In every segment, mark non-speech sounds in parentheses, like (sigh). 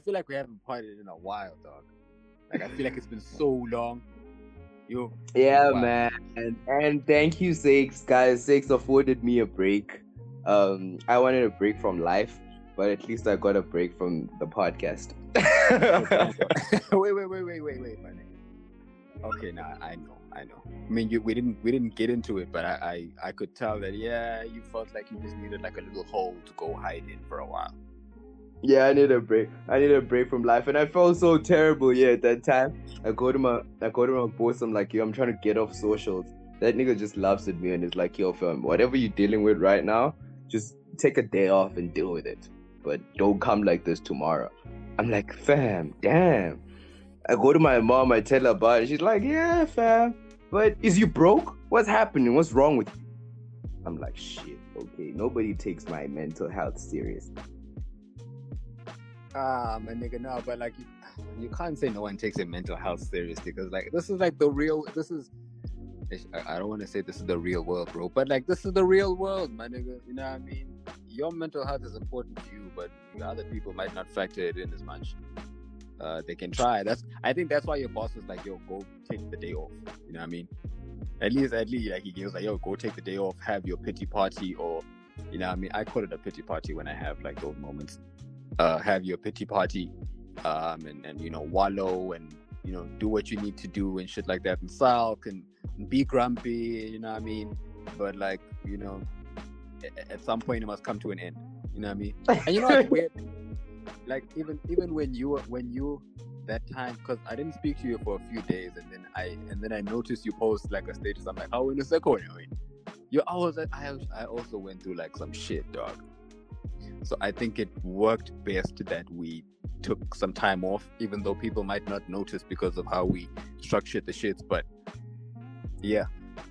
feel like we haven't partied in a while, dog. Like I feel like it's been so long. Yo, Yeah, Wow. man. And, and thank you, Six, guys. Six afforded me a break. Um, I wanted a break from life, but at least I got a break from the podcast. (laughs) (laughs) wait, wait, wait, wait, wait, wait, my nigga. Okay, nah, I know, I know. I mean, you, we didn't, we didn't get into it, but I, I, I could tell that. Yeah, you felt like you just needed like a little hole to go hide in for a while. Yeah, I need a break. I need a break from life, and I felt so terrible. Yeah, at that time, I go to my, I go to my boss. I'm like, yo, I'm trying to get off socials. That nigga just laughs at me and is like, yo, fam, whatever you're dealing with right now, just take a day off and deal with it. But don't come like this tomorrow. I'm like, fam, damn. I go to my mom, I tell her about it. She's like, yeah, fam. But is you broke? What's happening? What's wrong with you? I'm like, shit, okay. Nobody takes my mental health serious. Ah, my nigga, no, but like you, you can't say no one takes their mental health seriously because like this is like the real. This is. I don't want to say this is the real world, bro, but like this is the real world, my nigga. You know what I mean? Your mental health is important to you, but other people might not factor it in as much. Uh, they can try. That's. I think that's why your boss was like, "Yo, go take the day off." You know what I mean? At least, at least, like he was like, "Yo, go take the day off, have your pity party," or, you know, what I mean, I call it a pity party when I have like those moments uh, have your pity party um, and, and you know wallow and you know do what you need to do and shit like that and sulk and, and be grumpy you know what i mean? But like you know at some point it must come to an end you know what i mean? And you know what's weird? (laughs) Like even even when you were when you that time because i didn't speak to you for a few days and then i and then i noticed you post like a status. I'm like how in a second you? I was like I, I also went through like some shit dog so I think it worked best that we took some time off, even though people might not notice because of how we structured the shits. But yeah,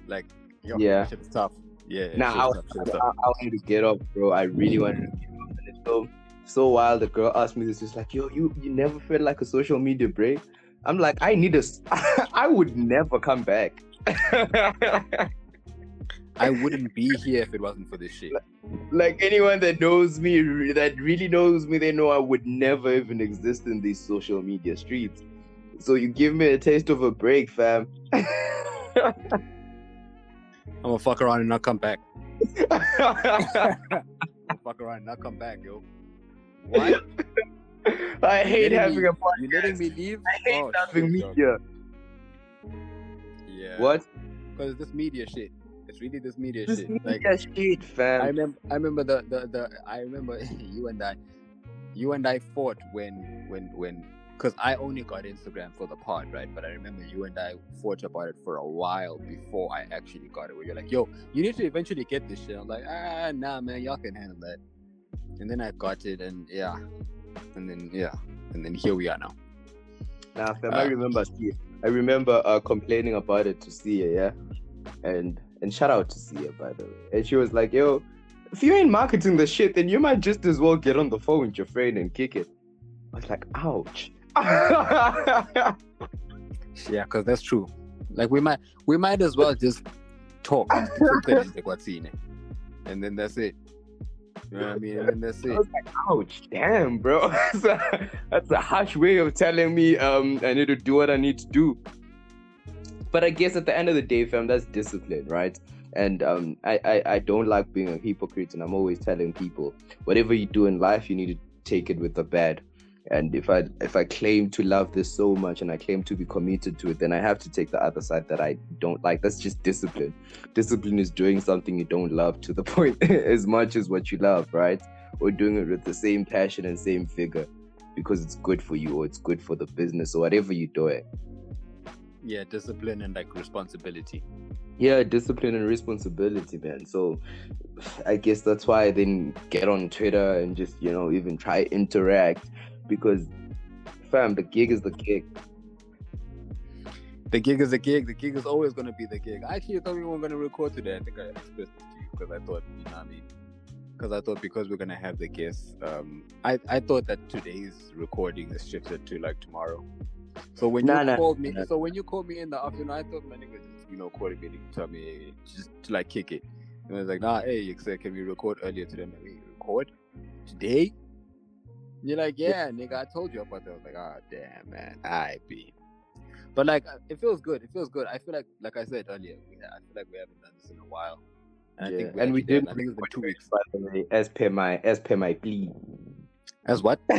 like yo, Yeah. shit tough. Yeah, Nah, I, tough, is I. I wanted to get up, bro. I really wanted to get up. And it's so, so wild. The girl asked me this. She's like, yo, you, you never felt like a social media break? I'm like, I need a. (laughs) I would never come back. (laughs) I wouldn't be here if it wasn't for this shit. like anyone that knows me, that really knows me, they know I would never even exist in these social media streets. So you give me a taste of a break, fam. (laughs) I'm gonna fuck around and not come back. (laughs) Fuck around and not come back, yo. What? I hate having me- a podcast. You letting me leave? I hate Oh, having media. Yeah. What? Because this media shit. It's really this media This shit. media Like shit, fam. I remember, I remember the, the, the I remember (laughs) you and I, you and I fought when, when, when, because I only got Instagram for the pod, right? But I remember you and I fought about it for a while before I actually got it. Where you're like, "Yo, you need to eventually get this shit." I'm like, "Ah, nah, man, y'all can handle that." And then I got it, and yeah, and then yeah, and then here we are now. Nah, fam, I Uh, remember I remember uh, complaining about it to Sia, yeah? And and shout out to Sia, by the way. And she was like, yo, if you ain't marketing the shit, then you might just as well get on the phone with your friend and kick it. I was like, ouch. (laughs) Yeah, because that's true. Like we might, we might as well just talk, and then that's it, and then that's it. You know what I mean? And then that's it. I was like, ouch, damn, bro. (laughs) that's, a, that's a harsh way of telling me um I need to do what I need to do. But I guess at the end of the day, fam, that's discipline, right? And um, I, I, I don't like being a hypocrite, and I'm always telling people, whatever you do in life, you need to take it with the bad. And if I if I claim to love this so much and I claim to be committed to it, then I have to take the other side that I don't like. That's just discipline. Discipline is doing something you don't love to the (laughs) point (laughs) as much as what you love, right? Or doing it with the same passion and same vigor because it's good for you or it's good for the business or whatever you do it. Yeah, discipline and like responsibility. Yeah, discipline and responsibility, man. So I guess that's why I didn't get on Twitter and just, you know, even try interact because fam, the gig is the gig. The gig is the gig. The gig is always going to be the gig. I actually thought we weren't going to record today. I think I expressed it to you because I thought, you know what I mean? Because I thought because we're going to have the guests, um, I, I thought that today's recording is shifted to like tomorrow. So when Nah, you nah, called me, nah. so when you called me in the afternoon, I thought my nigga just, you know, calling me to tell me just to like kick it. And I was like, nah, hey, you said, can we record earlier today? Like, "Wait, record today? You're like, yeah, nigga, I told you about that. I was like, ah, damn, man, I be. But like, uh, it feels good. It feels good. I feel like, like I said earlier, we, I feel like we haven't done this in a while. And I Yeah, think and we did. I think it's been two weeks. by the way, as per my as per my plea. As what? (laughs)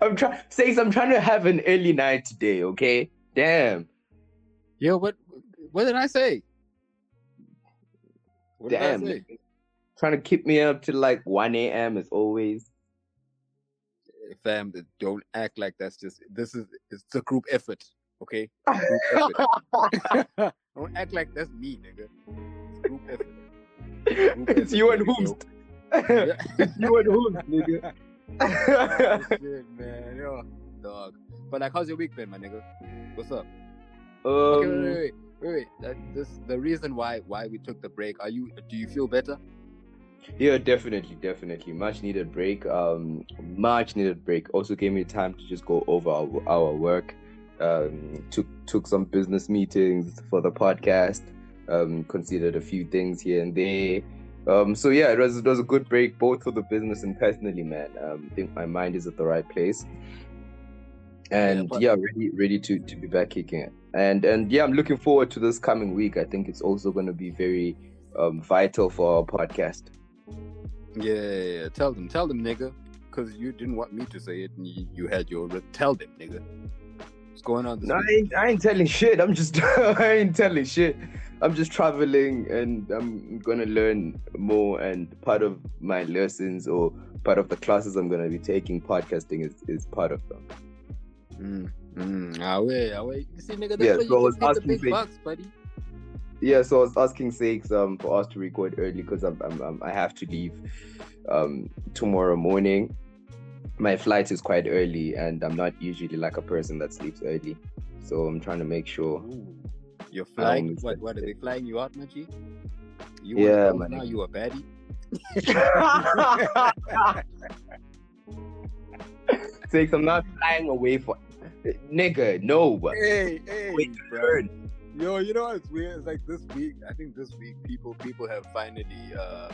I'm trying says I'm trying to have an early night today, okay? Damn. Yo, what? What did I say? What did Damn. I say? Trying to keep me up till like 1 a.m. as always. Fam, th- don't act like that's just. This is it's a group effort, okay? (laughs) Group effort. (laughs) don't act like that's me, nigga. It's group effort. Group it's effort, you and nigga, whomst. it's you and whomst, nigga. (laughs) Shit, man. Yo, dog. But like, how's your week been, my nigga? What's up? Okay, wait, um, wait, wait, wait, wait. That, this the reason why why we took the break. Are you? Do you feel better? Yeah, definitely, definitely. Much needed break. Um, much needed break. Also gave me time to just go over our, our work. Um, took took some business meetings for the podcast. Um, considered a few things here and there. Um, so yeah, it was it was a good break both for the business and personally, man. Um, I think my mind is at the right place. And but- yeah, ready ready to to be back kicking it. And and yeah, I'm looking forward to this coming week. I think it's also going to be very um, vital for our podcast. Yeah, yeah, yeah. Tell them, tell them, nigga. Because you didn't want me to say it, and you, you had your. Tell them, nigga. Going on No, I ain't, I ain't telling shit. I'm just, (laughs) I ain't telling shit. I'm just traveling and I'm gonna learn more. And part of my lessons or part of the classes I'm gonna be taking, podcasting is, is part of them. Mm, mm, ah, wait, ah, wait. You see, nigga, Yeah, so I was asking big bucks, buddy. Yeah, so I was asking sakes um for us to record early because I'm, I'm, I'm I have to leave um tomorrow morning. My flight is quite early, and I'm not usually like a person that sleeps early. So I'm trying to make sure. Ooh. You're flying. What? What are they flying you out, G? You Yeah, go now? You a baddie? (laughs) sakes, I'm not flying away for nigga. No, Hey, hey, Wait. Yo, you know what's weird? It's like this week. I think this week people people have finally uh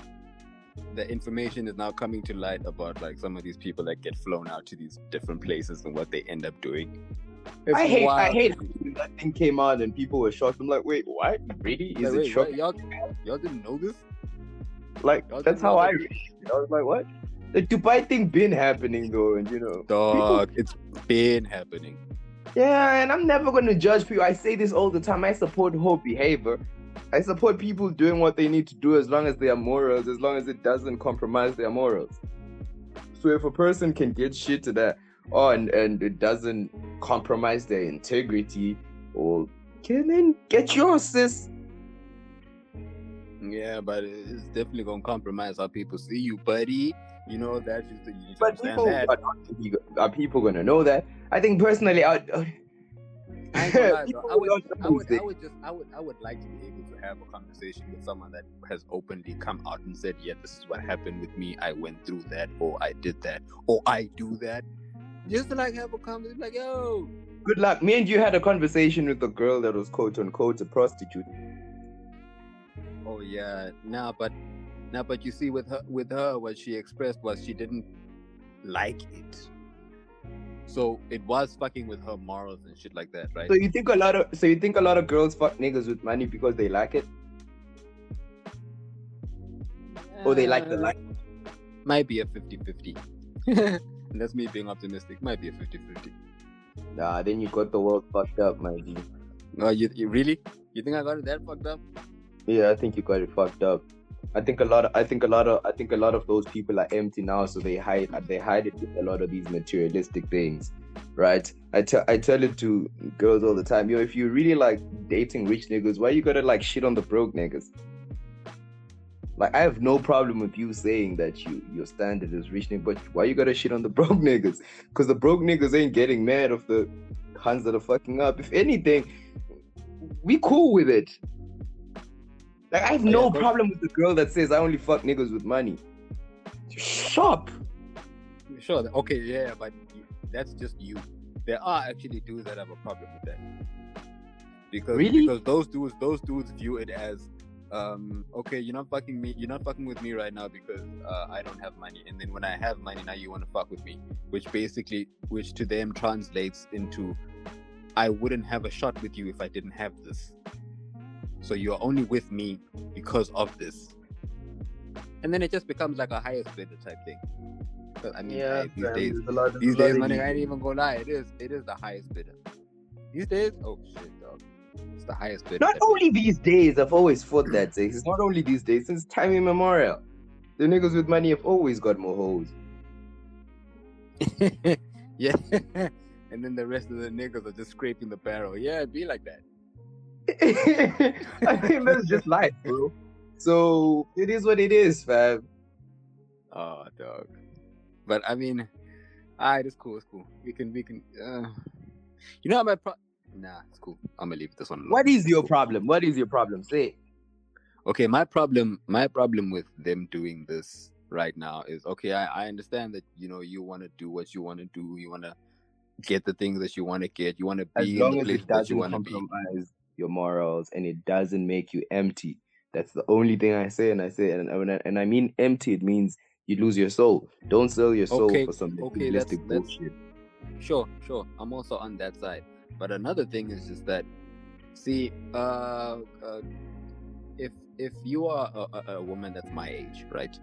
the information is now coming to light about like some of these people that get flown out to these different places and what they end up doing. It's I hate, I hate that thing came out and people were shocked. I'm like, wait, what? Really? Is Like, it wait, shocking? Y'all, y'all didn't know this? Like, y'all that's how I read. I was like, what? The Dubai thing been happening though, and you know. Dog, it's been happening. Yeah, and I'm never gonna judge people. I say this all the time. I support whole behavior. I support people doing what they need to do as long as they are morals, as long as it doesn't compromise their morals. So if a person can get shit to that, oh, and, and it doesn't compromise their integrity, or can then get yours, sis. Yeah, but it's definitely gonna compromise how people see you, buddy. You know that you need But people are, not- are people gonna know that? I think personally, I. (laughs) I lie. I would, I would. I would just, I would, I would like to be able to have a conversation with someone that has openly come out and said, "Yeah, this is what happened with me. I went through that, or I did that, or I do that." Just to like have a conversation, like, "Yo, Good luck. Me and you had a conversation with a girl that was quote unquote a prostitute. oh yeah, nah, but Now, but you see, with her, with her, what she expressed was she didn't like it. So it was fucking with her morals and shit like that, right? So you think a lot of so you think a lot of girls fuck niggas with money because they like it? Or they like the Uh, life? Might be a 50-50. And (laughs) That's me being optimistic. Might be a 50-50. Nah, then you got the world fucked up, my dude. No, you, you really? You think I got it that fucked up? Yeah, I think you got it fucked up. I think a lot of I think a lot of I think a lot of those people are empty now, so they hide they hide it with a lot of these materialistic things, right? I tell I tell it to girls all the time. Yo, if you really like dating rich niggas, why you gotta like shit on the broke niggas? Like I have no problem with you saying that you your standard is rich nigga, but why you gotta shit on the (laughs) broke niggas? Because the broke niggas ain't getting mad of the cons that are fucking up. If anything, we cool with it. Like I have Oh, no yeah, problem with the girl that says I only fuck niggas with money. Shop. Sure. Okay, yeah, but that's just you. There are actually dudes that have a problem with that. Because Really? because those dudes those dudes view it as um okay, you're not fucking me you're not fucking with me right now because uh, I don't have money. And then when I have money now you want to fuck with me. Which basically which to them translates into I wouldn't have a shot with you if I didn't have this. So you're only with me because of this. And then it just becomes like a highest bidder type thing. 'Cause, I mean, hey, these days, these days, money, I ain't even gonna lie. It is, it is the highest bidder. These days, oh shit, dog, it's the highest bidder. Not only these days, I've always thought that. Say, it's not only these days, since time immemorial. The niggas with money have always got more hoes. (laughs) yeah, (laughs) and then the rest of the niggas are just scraping the barrel. Yeah, it'd be like that. (laughs) I think that's just life, bro. So it is what it is, fam. Oh, dog. But I mean, alright, it's cool. It's cool. We can, we can. Uh, you know, my pro. Nah, it's cool. I'm gonna leave this one alone. What is your cool. problem? What is your problem? Say it. okay my problem my problem with them doing this right now is okay i, I understand that you know you want to do what you want to do you want to get the things that you want to get you want to As be in the as place that you want to be your morals and it doesn't make you empty. That's the only thing I say, and I say, and and I, and I mean empty. It means you lose your soul. Don't sell your soul Okay, for some okay, that's- that's- bullshit. sure sure i'm also on that side but another thing is just that see uh, uh if if you are a, a, a woman that's my age right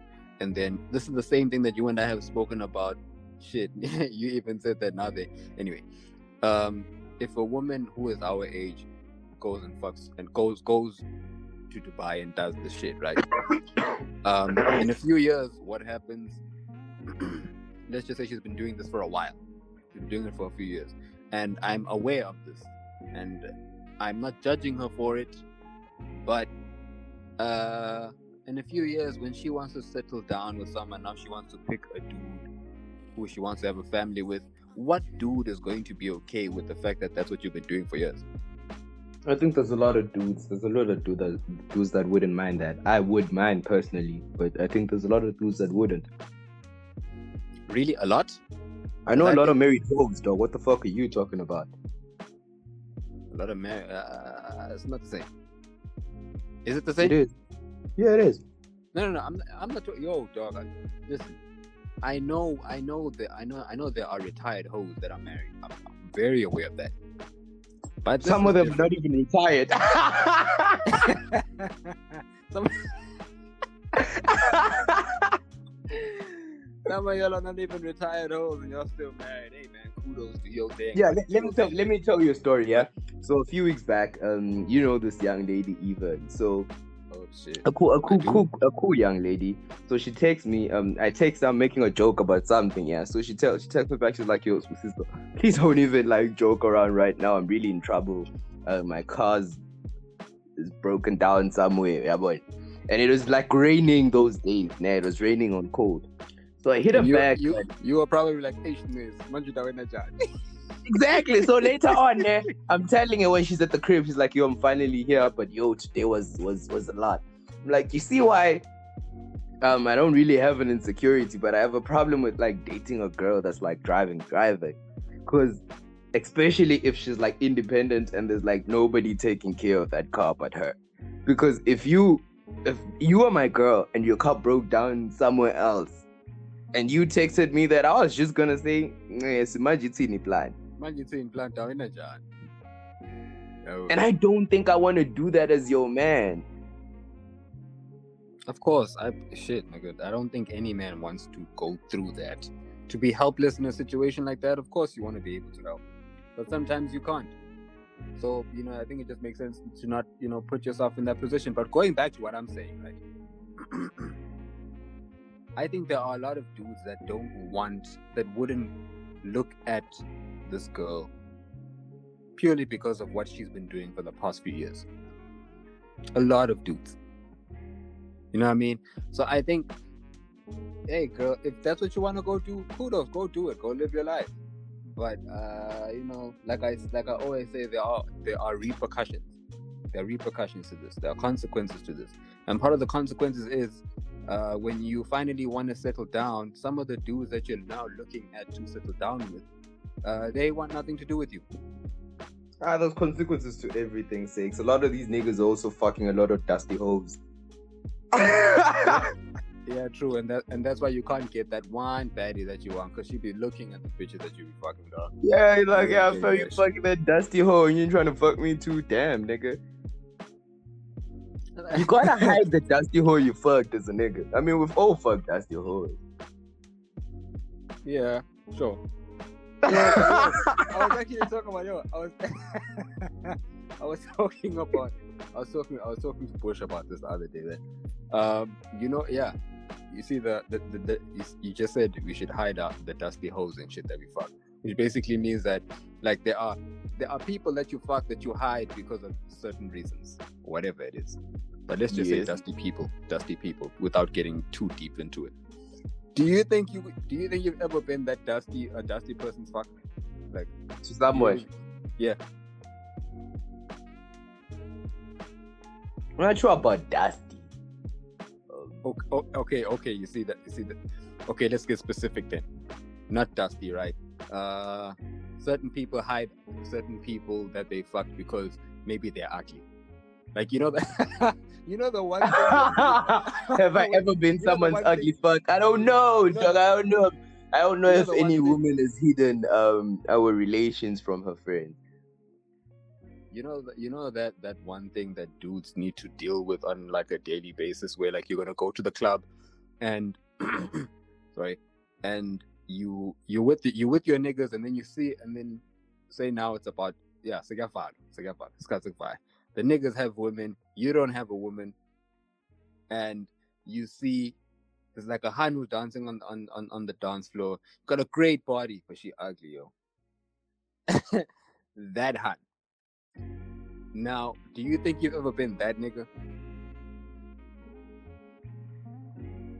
and then this is the same thing that you and i have spoken about shit (laughs) you even said that now they anyway um if a woman who is our age goes and fucks and goes goes to dubai and does this shit right? (coughs) Um in a few years what happens (clears throat) let's just say she's been doing this for a while. She's been doing it for a few years. And i'm aware of this. And i'm not judging her for it. But uh in a few years when she wants to settle down with someone now she wants to pick a dude who she wants to have a family with what dude is going to be okay with the fact that that's what you've been doing for years I think there's a lot of dudes. There's a lot of dudes that, dudes that wouldn't mind that. I would mind personally, but I think there's a lot of dudes that wouldn't. really a lot I know a lot Exactly. of married folks, dog. What the fuck are you talking about? a lot of married. uh, it's not the same is it the same is. Yeah, it is. No, no, no. I'm, I'm not. Yo, dog. I, listen, I know, I know that, I know, I know there are retired hoes that are married. I'm, I'm very aware of that. But Some of them not even retired. (laughs) some, (laughs) some of y'all are not even retired hoes, and y'all still married. Hey, man, kudos to your thing. yeah, let, let me tell let me tell you a story. Yeah. So a few weeks back, um, you know this young lady Eva. So shit. a cool, a I cool, cool, a cool young lady. So she texts me. Um, I text her I'm making a joke about something. Yeah. So she tells, she texts me back. She's like, "Yo, sister, (laughs) please don't even like joke around right now. I'm really in trouble. Uh, my car's is broken down somewhere. Yeah, boy. And it was like raining those days. Nah, it was raining on cold. So I hit her you, back. you, like, you were probably like, "Hey, Shmiz, manju dawe na jani." Exactly. So later on, eh, I'm telling her when she's at the crib, she's like, "Yo, I'm finally here, but yo, today was was was a lot." I'm like, you see why? Um, I don't really have an insecurity, but I have a problem with like dating a girl that's like driving, driving, because especially if she's like independent and there's like nobody taking care of that car but her. Because if you if you are my girl and your car broke down somewhere else, and you texted me that, I was just gonna say, yes, imagine plan. manje uthi implant awena njani Yabo. And I don't think I want to do that as your man. Of course, I shit, nigga. I don't think any man wants to go through that. To be helpless in a situation like that, of course you want to be able to help. But sometimes you can't. So, you know, I think it just makes sense to not, you know, put yourself in that position. But going back to what I'm saying, right? (clears throat) I think there are a lot of dudes that don't want that wouldn't look at this girl purely because of what she's been doing for the past few years. A lot of dudes. You know what I mean? So I think, hey, girl, if that's what you want to go do, kudos, go do it, go live your life. But uh, you know, like I like I always say, there are there are repercussions. There are repercussions to this. There are consequences to this, and part of the consequences is uh, when you finally want to settle down. Some of the dudes that you're now looking at to settle down with, uh, they want nothing to do with you. Ah, there's consequences to everything, sakes. A lot of these niggas are also fucking a lot of dusty hoes. (laughs) Yeah, true, and that and that's why you can't get that one baddie that you want, cause she be looking at the bitches that you be fucking dog. yeah, he's like, yeah, I Yeah, feel you fucking that dusty hoe and you ain't trying to fuck me too. Damn, nigga. You gotta (laughs) hide the dusty hole you fucked as a nigga. I mean, we've all fucked dusty hoes. Yeah, sure. I was (laughs) actually talking about yo. I was (laughs) I was talking about I was talking I was talking to Bush about this the other day. That um you know yeah you see the the, the, the you, you just said we should hide out the dusty holes and shit that we fuck, which basically means that like there are there are people that you fuck that you hide because of certain reasons, whatever it is. But let's just say dusty people, dusty people, without getting too deep into it. Do you think you do you think you've ever been that dusty a dusty person's fuck? Like To someone. Yeah. I'm not sure about dusty. Okay, okay, okay. You see that? You see that? Okay, let's get specific then. Not dusty, right? Uh, certain people hide certain people that they fucked because maybe they're ugly. Like you know that (laughs) you know the one. (laughs) thing (laughs) Have I ever been You know someone's ugly thing- fuck? I don't know, dog. I don't know. I don't know You know if any thing- woman has hidden um our relations from her friends. you know that you know that that one thing that dudes need to deal with on like a daily basis where like you're gonna go to the club and (clears throat) sorry and you you with the, you with your niggas and then you see and then say now it's about yeah sigafar sigafar the niggas have women you don't have a woman and you see there's like a han who's dancing on on on, on the dance floor got a great body but she ugly yo (laughs) that han now, do you think you've ever been that nigga?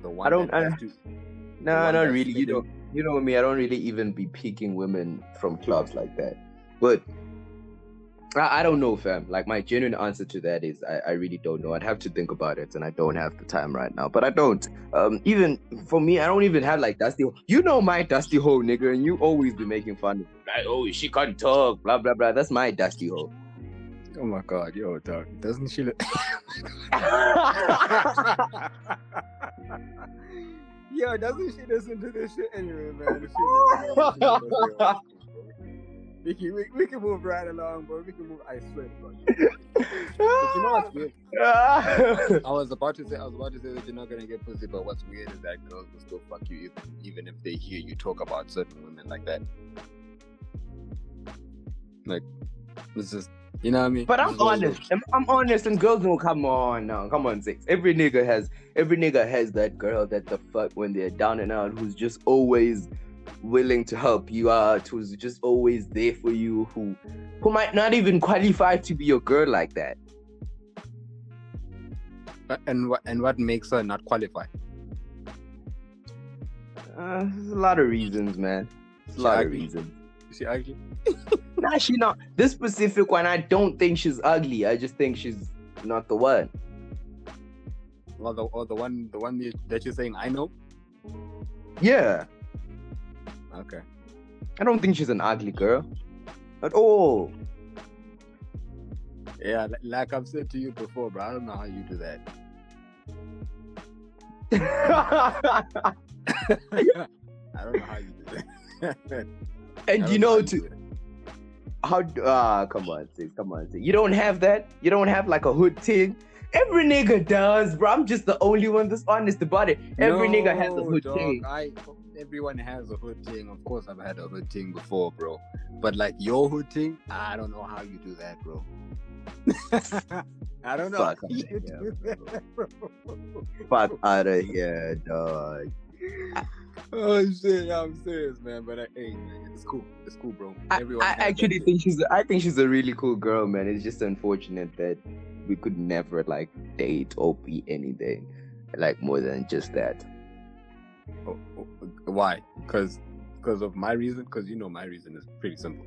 The one don't- that I- to- No, not really. You know, you know me. I don't really even be picking women from clubs like that. But I, I don't know, fam. Like my genuine answer to that is I, I really don't know. I'd have to think about it, and I don't have the time right now. But I don't. Um, even for me, I don't even have like dusty. You know my dusty hole, nigga, and you always be making fun of me. like, oh, she can't talk, blah blah blah. That's my dusty hole. Oh my god, yo, dog. Doesn't she look (laughs) (laughs) Yo, doesn't she listen to this shit anyway, man? (laughs) She Vicky, we, we can move right along, bro. We can move. I swear to God. But you know what's weird? (laughs) I was about to say, I was about to say that you're not gonna get pussy, but what's weird is that girls will still fuck you even, even if they hear you talk about certain women like that. Like, it's just, you know what I mean? But I'm just one of honest. I'm, I'm honest, and girls don't come on now. Come on, six. Every nigga has every nigga has that girl that the fuck when they're down and out, who's just always willing to help you out, who's just always there for you, who who might not even (laughs) qualify to be your girl like that. And what and what makes her not qualify? Uh, there's a lot of reasons, man. There's a She lot of reasons. Is she ugly? (laughs) Nah, she not. This specific one, I don't think she's ugly. I just think she's not the one. Well, the or the one the one that you're saying I know? Yeah, Okay. I don't think she's an ugly girl at all. Yeah, like I've said to you before, bro. I don't know how you do that. (laughs) I don't know how you do that. (laughs) And you know, do to how ah, come on, sis, come on. You don't have that. You don't have like a hood thing. Every nigga does, bro. I'm just the only one that's honest about it. Every nigga has a hood dog, thing. I everyone has a hood thing. Of course, I've had a hood thing before, bro. But like your hood thing, I don't know how you do that, bro. (laughs) I don't know. Fuck how you outta do that, bro. Fuck out of here, dog. Oh shit, I'm serious, man. But uh, hey, man, it's cool. It's cool, bro. I, Everyone I that actually think she's. A, I think she's a really cool girl, man. It's just unfortunate that we could never like date or be anything like more than just that. Oh, oh, why? Because because of my reason. Because you know my reason is pretty simple.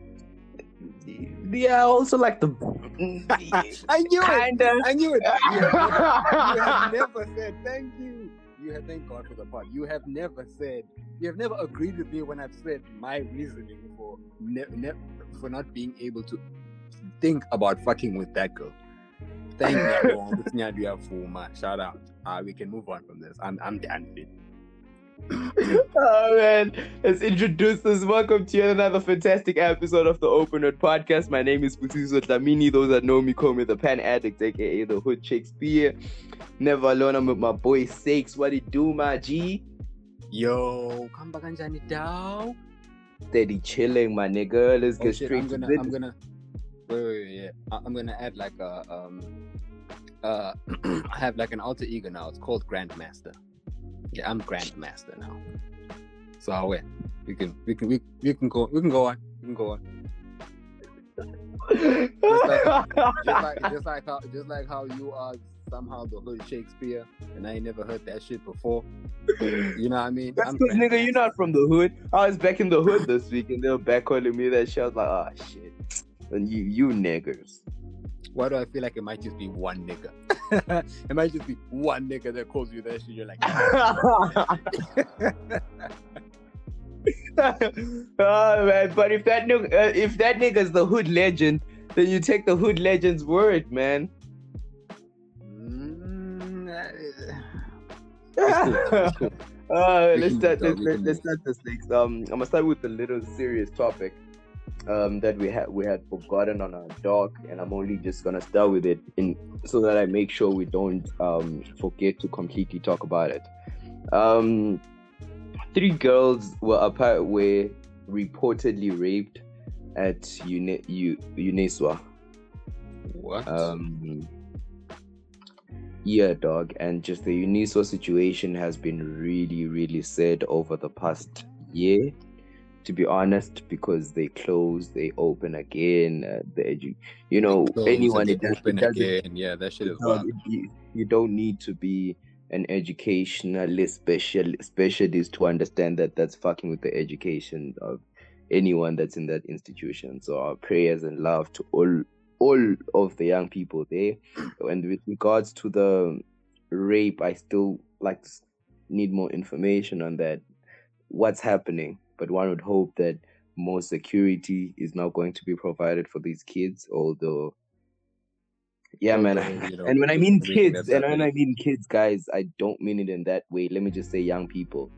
Yeah, I also like the. (laughs) I knew it. Kinda. I knew it. You have, never, you have (laughs) never said thank you. You have thank God for the part. You have never said. You have never agreed with me when I've said my reasoning for ne- ne- for not being able to think about fucking with that girl. Thank (laughs) you. It's Nyadia Fuma. Shout out. Uh, we can move on from this. I'm I'm done with it. (laughs) oh man, let's introduce us. Welcome to yet another fantastic episode of the Open Road Podcast. My name is Sbusiso Dlamini. Those that know me call me the Pan Addict, aka the Hood Shakespeare. Never alone. I'm with my boy Sakes. What it do, my G? Yo, come back and down. Steady chilling, my nigga. Let's Oh get shit, straight I'm to gonna, business. I'm gonna, wait, wait, wait, yeah, I'm gonna add like a, um, uh, (clears throat) I have like an alter ego now. It's called Grandmaster. Yeah, I'm Grandmaster now. So I win. We can, we can, we, we can go, we can go on, we can go on. Just like, just like how, just like how you are somehow the hood Shakespeare, and I ain't never heard that shit before. You know what I mean? That's because nigga, you're not from the hood. I was back in the hood this week, and they were back calling me that shit. I was like, oh shit. And you, you niggers. Why do I feel like it might just be one nigga? (laughs) it might just be one nigga that calls you that shit. You're like, (laughs) oh man, but if that nigga, uh, if that nigga's the hood legend, then you take the hood legend's word, man. mm, (laughs) uh, cool, it's let's start. Let's, let's, let's start this next. Um, I'm gonna start with a little serious topic. Um, that we had we had forgotten on our doc, and I'm only just gonna start with it in so that I make sure we don't um forget to completely talk about it. Um, three girls were apart were reportedly raped at Uni- U- Uniswa. what? Um, yeah, dog, and just the Uniswa situation has been really, really sad over the past year. To be honest, because they close, they open again. Uh, the edu- you know, anyone it, does, open it again. Yeah, that shit is wild. you, you don't need to be an educationalist special specialist to understand that that's fucking with the education of anyone that's in that institution. So our prayers and love to all all of the young people there. And with regards to the rape, I still like need more information on that. What's happening? But one would hope that more security is now going to be provided for these kids, although yeah, man. You know, And when I mean kids, and when I mean kids, guys, I don't mean it in that way. Let me just say young people,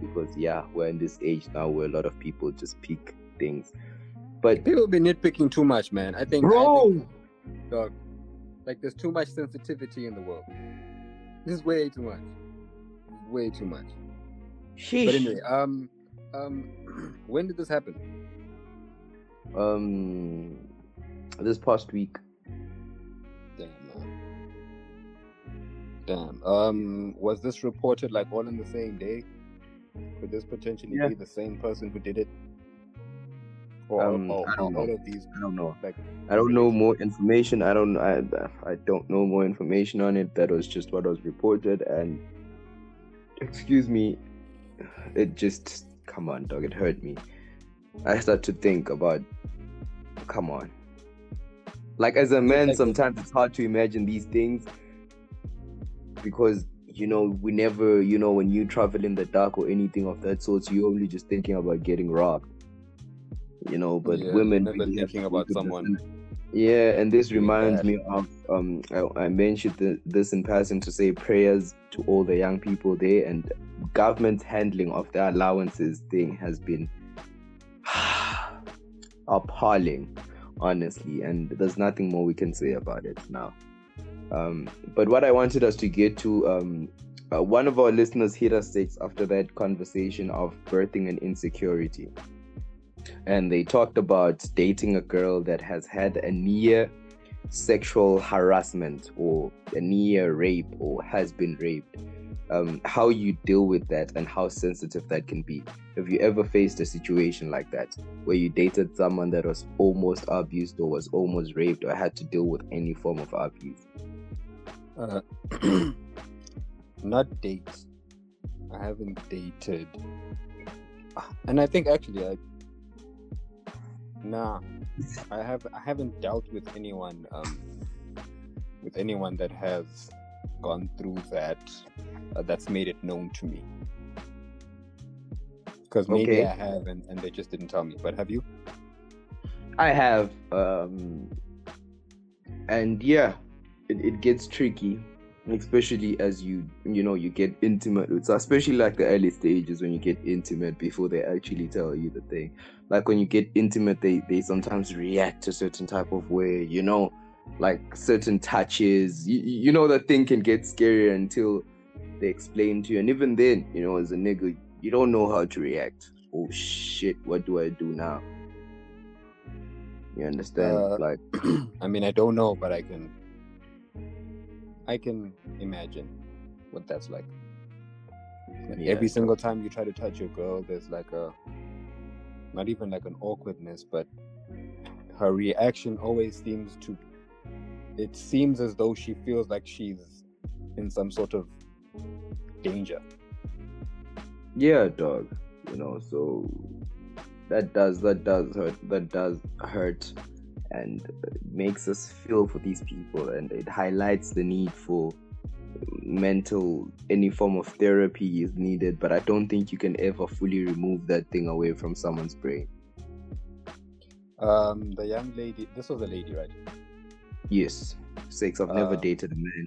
because yeah, we're in this age now where a lot of people just pick things. But people be nitpicking too much, man. I think, I bro, think, dog, like there's too much sensitivity in the world. This is way too much. Way too much. sheesh. But anyway, um, um, (clears throat) when did this happen? um, this past week, Damn, man. Damn. Um, was this reported like all in the same day? Could this potentially Yeah. be the same person who did it? Or, Um, or, I don't all know. of these I don't know. like I don't know more information. I don't. I, I don't know more information on it. That was just what was reported, and excuse me, it just come on, dog. It hurt me. I start to think about, come on. Like as a man, sometimes it's hard to imagine these things because you know we never, you know, when you travel in the dark or anything of that sort, you're only just thinking about getting robbed. You know, but Yeah, women never really thinking about someone. Yeah, and this reminds bad. me of um I, I mentioned th- this in passing to say prayers to all the young people there and government's handling of the allowances thing has been (sighs) appalling, honestly, and there's nothing more we can say about it now. Um, but what I wanted us to get to, um, uh, one of our listeners hit us six after that conversation of birthing and insecurity and they talked about dating a girl that has had a near sexual harassment or a near rape or has been raped um, how you deal with that and how sensitive that can be have you ever faced a situation like that where you dated someone that was almost abused or was almost raped or had to deal with any form of abuse Uh, (clears throat) not dates. I haven't dated, and I think actually I. Nah, I have. I haven't dealt with anyone. Um, with anyone that has gone through that. Uh, that's made it known to me. Because maybe Okay. I have, and, and they just didn't tell me. But have you? I have, um, and yeah, it, it gets tricky, especially as you you know you get intimate with, so especially like the early stages when you get intimate before they actually tell you the thing. Like when you get intimate, they they sometimes react a certain type of way, you know, like certain touches. You, you know that thing can get scarier until they explain to you, and even then, you know, as a nigga, you don't know how to react. Oh shit, what do I do now? You understand? Uh, like, (clears throat) I mean, I don't know, but I can. I can imagine what that's like. Like, Yeah. Every single time you try to touch your girl, there's like a, not even like an awkwardness, but her reaction always seems to. It seems as though she feels like she's in some sort of danger. yeah, dog. You know, so that does that does hurt. That does hurt, and makes us feel for these people, and it highlights the need for mental any form of therapy is needed. But I don't think you can ever fully remove that thing away from someone's brain. Um, the young lady. This was a lady, right? Yes, sakes, I've never Uh, dated a man.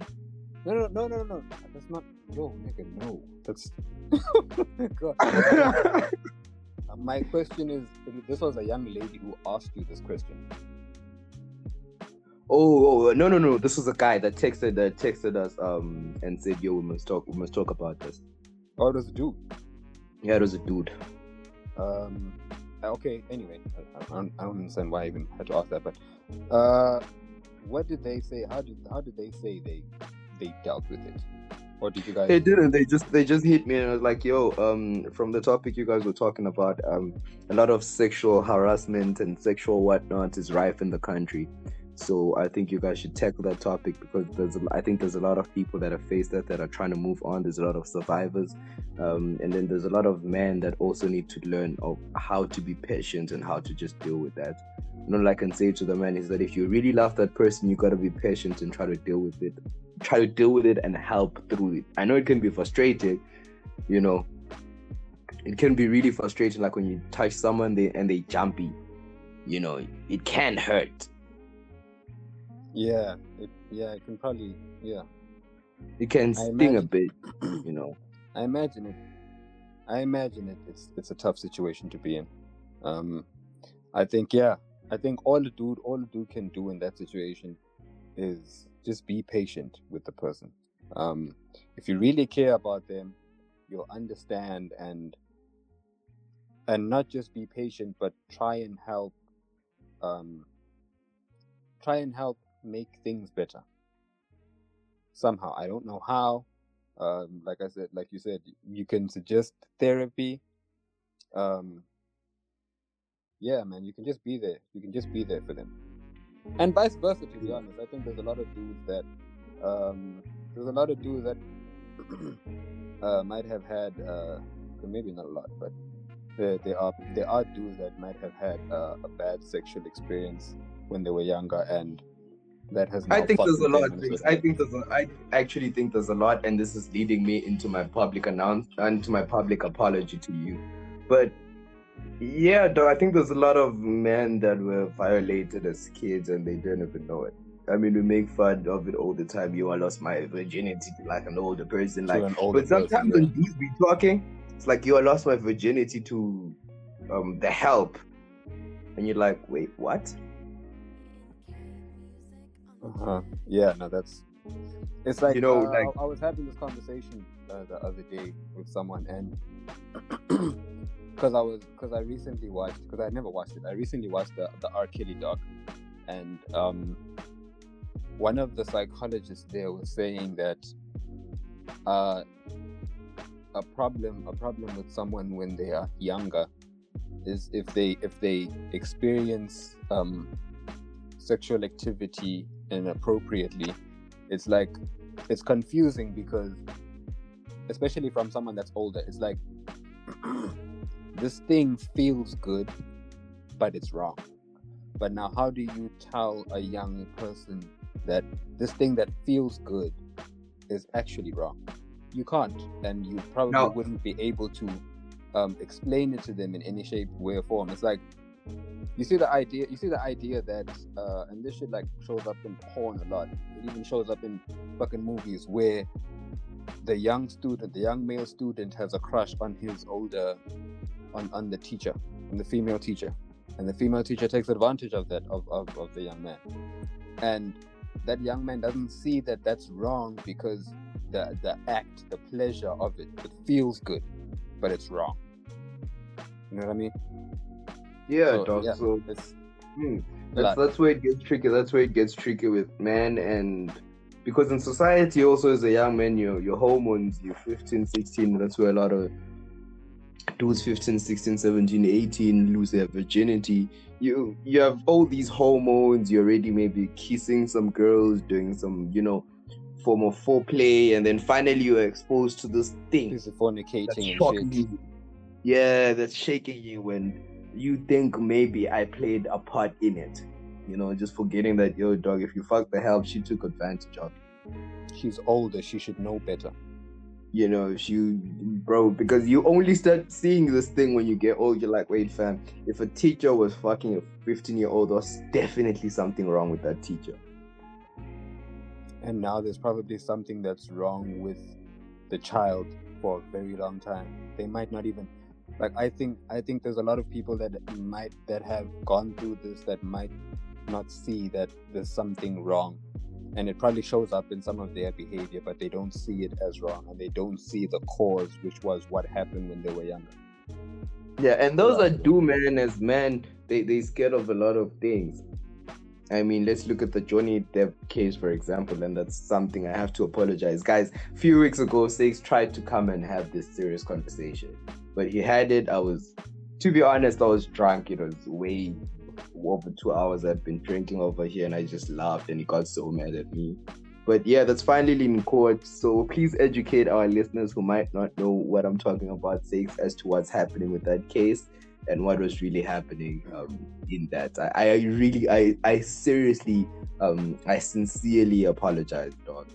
No, no, no, no, no. That's not. Yo, nigga, no. That's. (laughs) God. Uh, My question is: This was a young lady who asked you this question. Oh, oh, no, no, no. This was a guy that texted that texted us um and said, "Yo, we must talk. We must talk about this." Does it do? Yeah, it was a dude. Um. uh, Okay. Anyway, I, I, don't, I don't understand why I even had to ask that. But, uh, what did they say? How did how did they say they they dealt with it? Or did you guys? They didn't. They just they just hit me and I was like, "Yo, um, from the topic you guys were talking about, um, a lot of sexual harassment and sexual whatnot is rife in the country. So I think you guys should tackle that topic because there's I think there's a lot of people that have faced that that are trying to move on. There's a lot of survivors, um, and then there's a lot of men that also need to learn of how to be patient and how to just deal with that. Know, like I can say to the man is that if you really love that person, you gotta be patient and try to deal with it. Try to deal with it and help through it. I know it can be frustrating, you know. It can be really frustrating, like when you touch someone they, and they jumpy. You know, it can hurt. Yeah. It, yeah. It can probably. Yeah. It can I sting a bit, you know. I imagine it. I imagine it. It's it's a tough situation to be in. Um, I think yeah. I think all the dude all the dude can do in that situation is just be patient with the person. Um, if you really care about them, you'll understand and and not just be patient, but try and help. Um, try and help make things better. Somehow, I don't know how um, like I said, like you said, you can suggest therapy. Um, yeah, man, you can just be there. You can just be there for them, and vice versa. To be honest, I think there's a lot of dudes that um, there's a lot of dudes that (clears throat) uh, might have had uh, maybe not a lot, but there, there are there are dudes that might have had uh, a bad sexual experience when they were younger, and that has. I think there's a lot them of and things. I think there's a, I actually think there's a lot, and this is leading me into my public announce into my public apology to you. But Yeah, though I think there's a lot of men that were violated as kids and they didn't even know it. I mean, we make fun of it all the time. You, I lost my virginity to like an older person, like. an older But sometimes person, when dudes be talking, it's like, you, I lost my virginity to um the help, and you're like, wait, what? Uh-huh. Yeah, no, that's. It's like You know, uh, like- I, I was having this conversation uh, the other day with someone, and (clears throat) because I was because I recently watched because I never watched it. I recently watched the the R. Kelly doc, and um, one of the psychologists there was saying that uh, a problem a problem with someone when they are younger is if they if they experience um, sexual activity inappropriately it's like it's confusing because especially from someone that's older it's like (clears throat) this thing feels good but it's wrong. But now how do you tell a young person that this thing that feels good is actually wrong? You can't and you probably No. wouldn't be able to um, explain it to them in any shape way or form. It's like you see the idea you see the idea that uh and this shit like shows up in porn a lot. It even shows up in fucking movies where the young student the young male student has a crush on his older on on the teacher on the female teacher. And the female teacher takes advantage of that of, of, of the young man. And that young man doesn't see that that's wrong because the the act the pleasure of it it feels good but it's wrong. You know what i mean Yeah, So, dog. yeah. So it's hmm, that's that's where it gets tricky. That's where it gets tricky with men and because in society also as a young man, your your hormones, you're 15, 16, that's where a lot of dudes 15, 16, 17, 18 lose their virginity. You you have all these hormones, you're already maybe kissing some girls, doing some, you know, form of foreplay, and then finally you're exposed to this thing fornicating that's and shocking shit. you. Yeah, that's shaking you when you think maybe I played a part in it. You know, just forgetting that yo dog, if you fuck the help, she took advantage of. it. She's older. She should know better. You know, she bro, because you only start seeing this thing when you get old. You're like, wait, fam, if a teacher was fucking a 15 year old, there's definitely something wrong with that teacher. And now there's probably something that's wrong with the child for a very long time. They might not even like I think I think there's a lot of people that might that have gone through this that might not see that there's something wrong. And it probably shows up in some of their behavior, but they don't see it as wrong and they don't see the cause, which was what happened when they were younger. Yeah, and those are do men as men, they they scared of a lot of things. I mean, let's look at the Johnny Depp case, for example, and that's something I have to apologize. Guys, a few weeks ago, Six tried to come and have this serious conversation, but he had it. I was, to be honest, I was drunk. It was way over two hours I've been drinking over here, and I just laughed, and he got so mad at me. But yeah, that's finally in court. So please educate our listeners who might not know what I'm talking about, Six, as to what's happening with that case and what was really happening um, in that. I, I really, I, I seriously, um, I sincerely apologize, dog,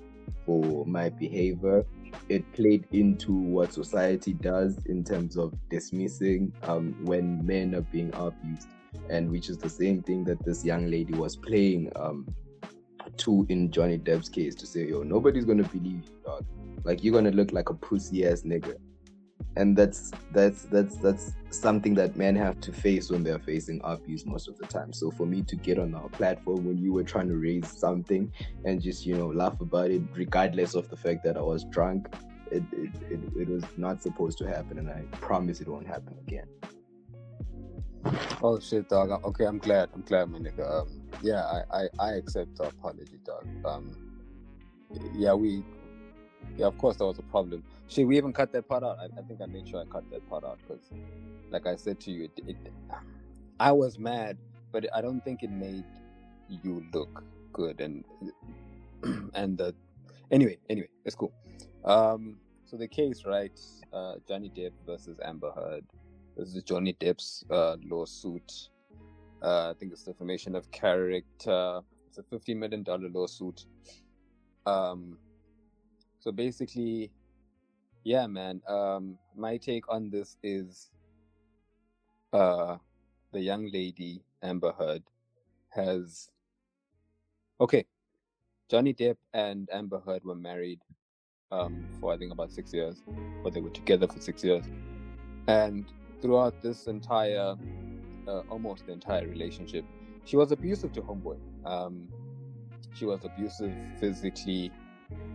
for my behavior. It played into what society does in terms of dismissing um, when men are being abused, and which is the same thing that this young lady was playing um, to in Johnny Depp's case to say, yo, nobody's gonna believe you, dog. Like you're gonna look like a pussy ass nigga and that's that's that's that's something that men have to face when they're facing abuse most of the time so for me to get on our platform when you were trying to raise something and just you know laugh about it regardless of the fact that i was drunk it it, it, it was not supposed to happen and i promise it won't happen again Oh shit, dog. Okay, I'm glad. I'm glad, my nigga. Um, yeah, I, I, I accept the apology, dog. Um, yeah, we, yeah, of course, that was a problem. Shit, we even cut that part out. I, I think I made sure I cut that part out because, like I said to you, it, it, I was mad, but I don't think it made you look good. And (clears throat) and the, anyway, anyway, it's cool. Um, so the case, right? Uh, Johnny Depp versus Amber Heard. This is Johnny Depp's uh, lawsuit. Uh, I think it's defamation of character. It's a fifty million dollar lawsuit. Um, so basically, yeah, man. Um, my take on this is uh, the young lady Amber Heard has. Okay, Johnny Depp and Amber Heard were married um, for I think about six years, or they were together for six years, and throughout this entire, uh, almost the entire relationship, she was abusive to Homeboy. Um, she was abusive physically,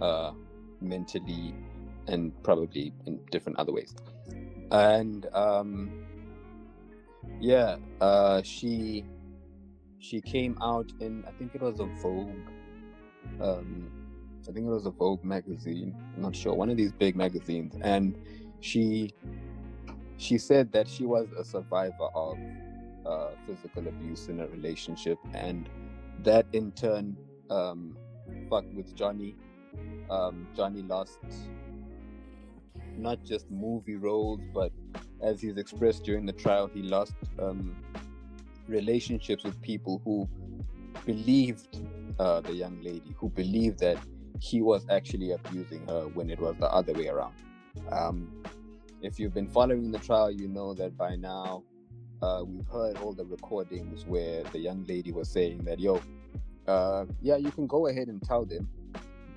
uh, mentally, and probably in different other ways. And um, yeah, uh, she she came out in I think it was a Vogue. Um, I think it was a Vogue magazine. I'm not sure one of these big magazines, and she she said that she was a survivor of uh, physical abuse in a relationship, and that in turn um, fucked with Johnny. Um, Johnny lost not just movie roles, but as he's expressed during the trial, he lost um, relationships with people who believed uh, the young lady, who believed that he was actually abusing her when it was the other way around. Um, if you've been following the trial, you know that by now uh, we've heard all the recordings where the young lady was saying that, yo, uh, yeah, you can go ahead and tell them,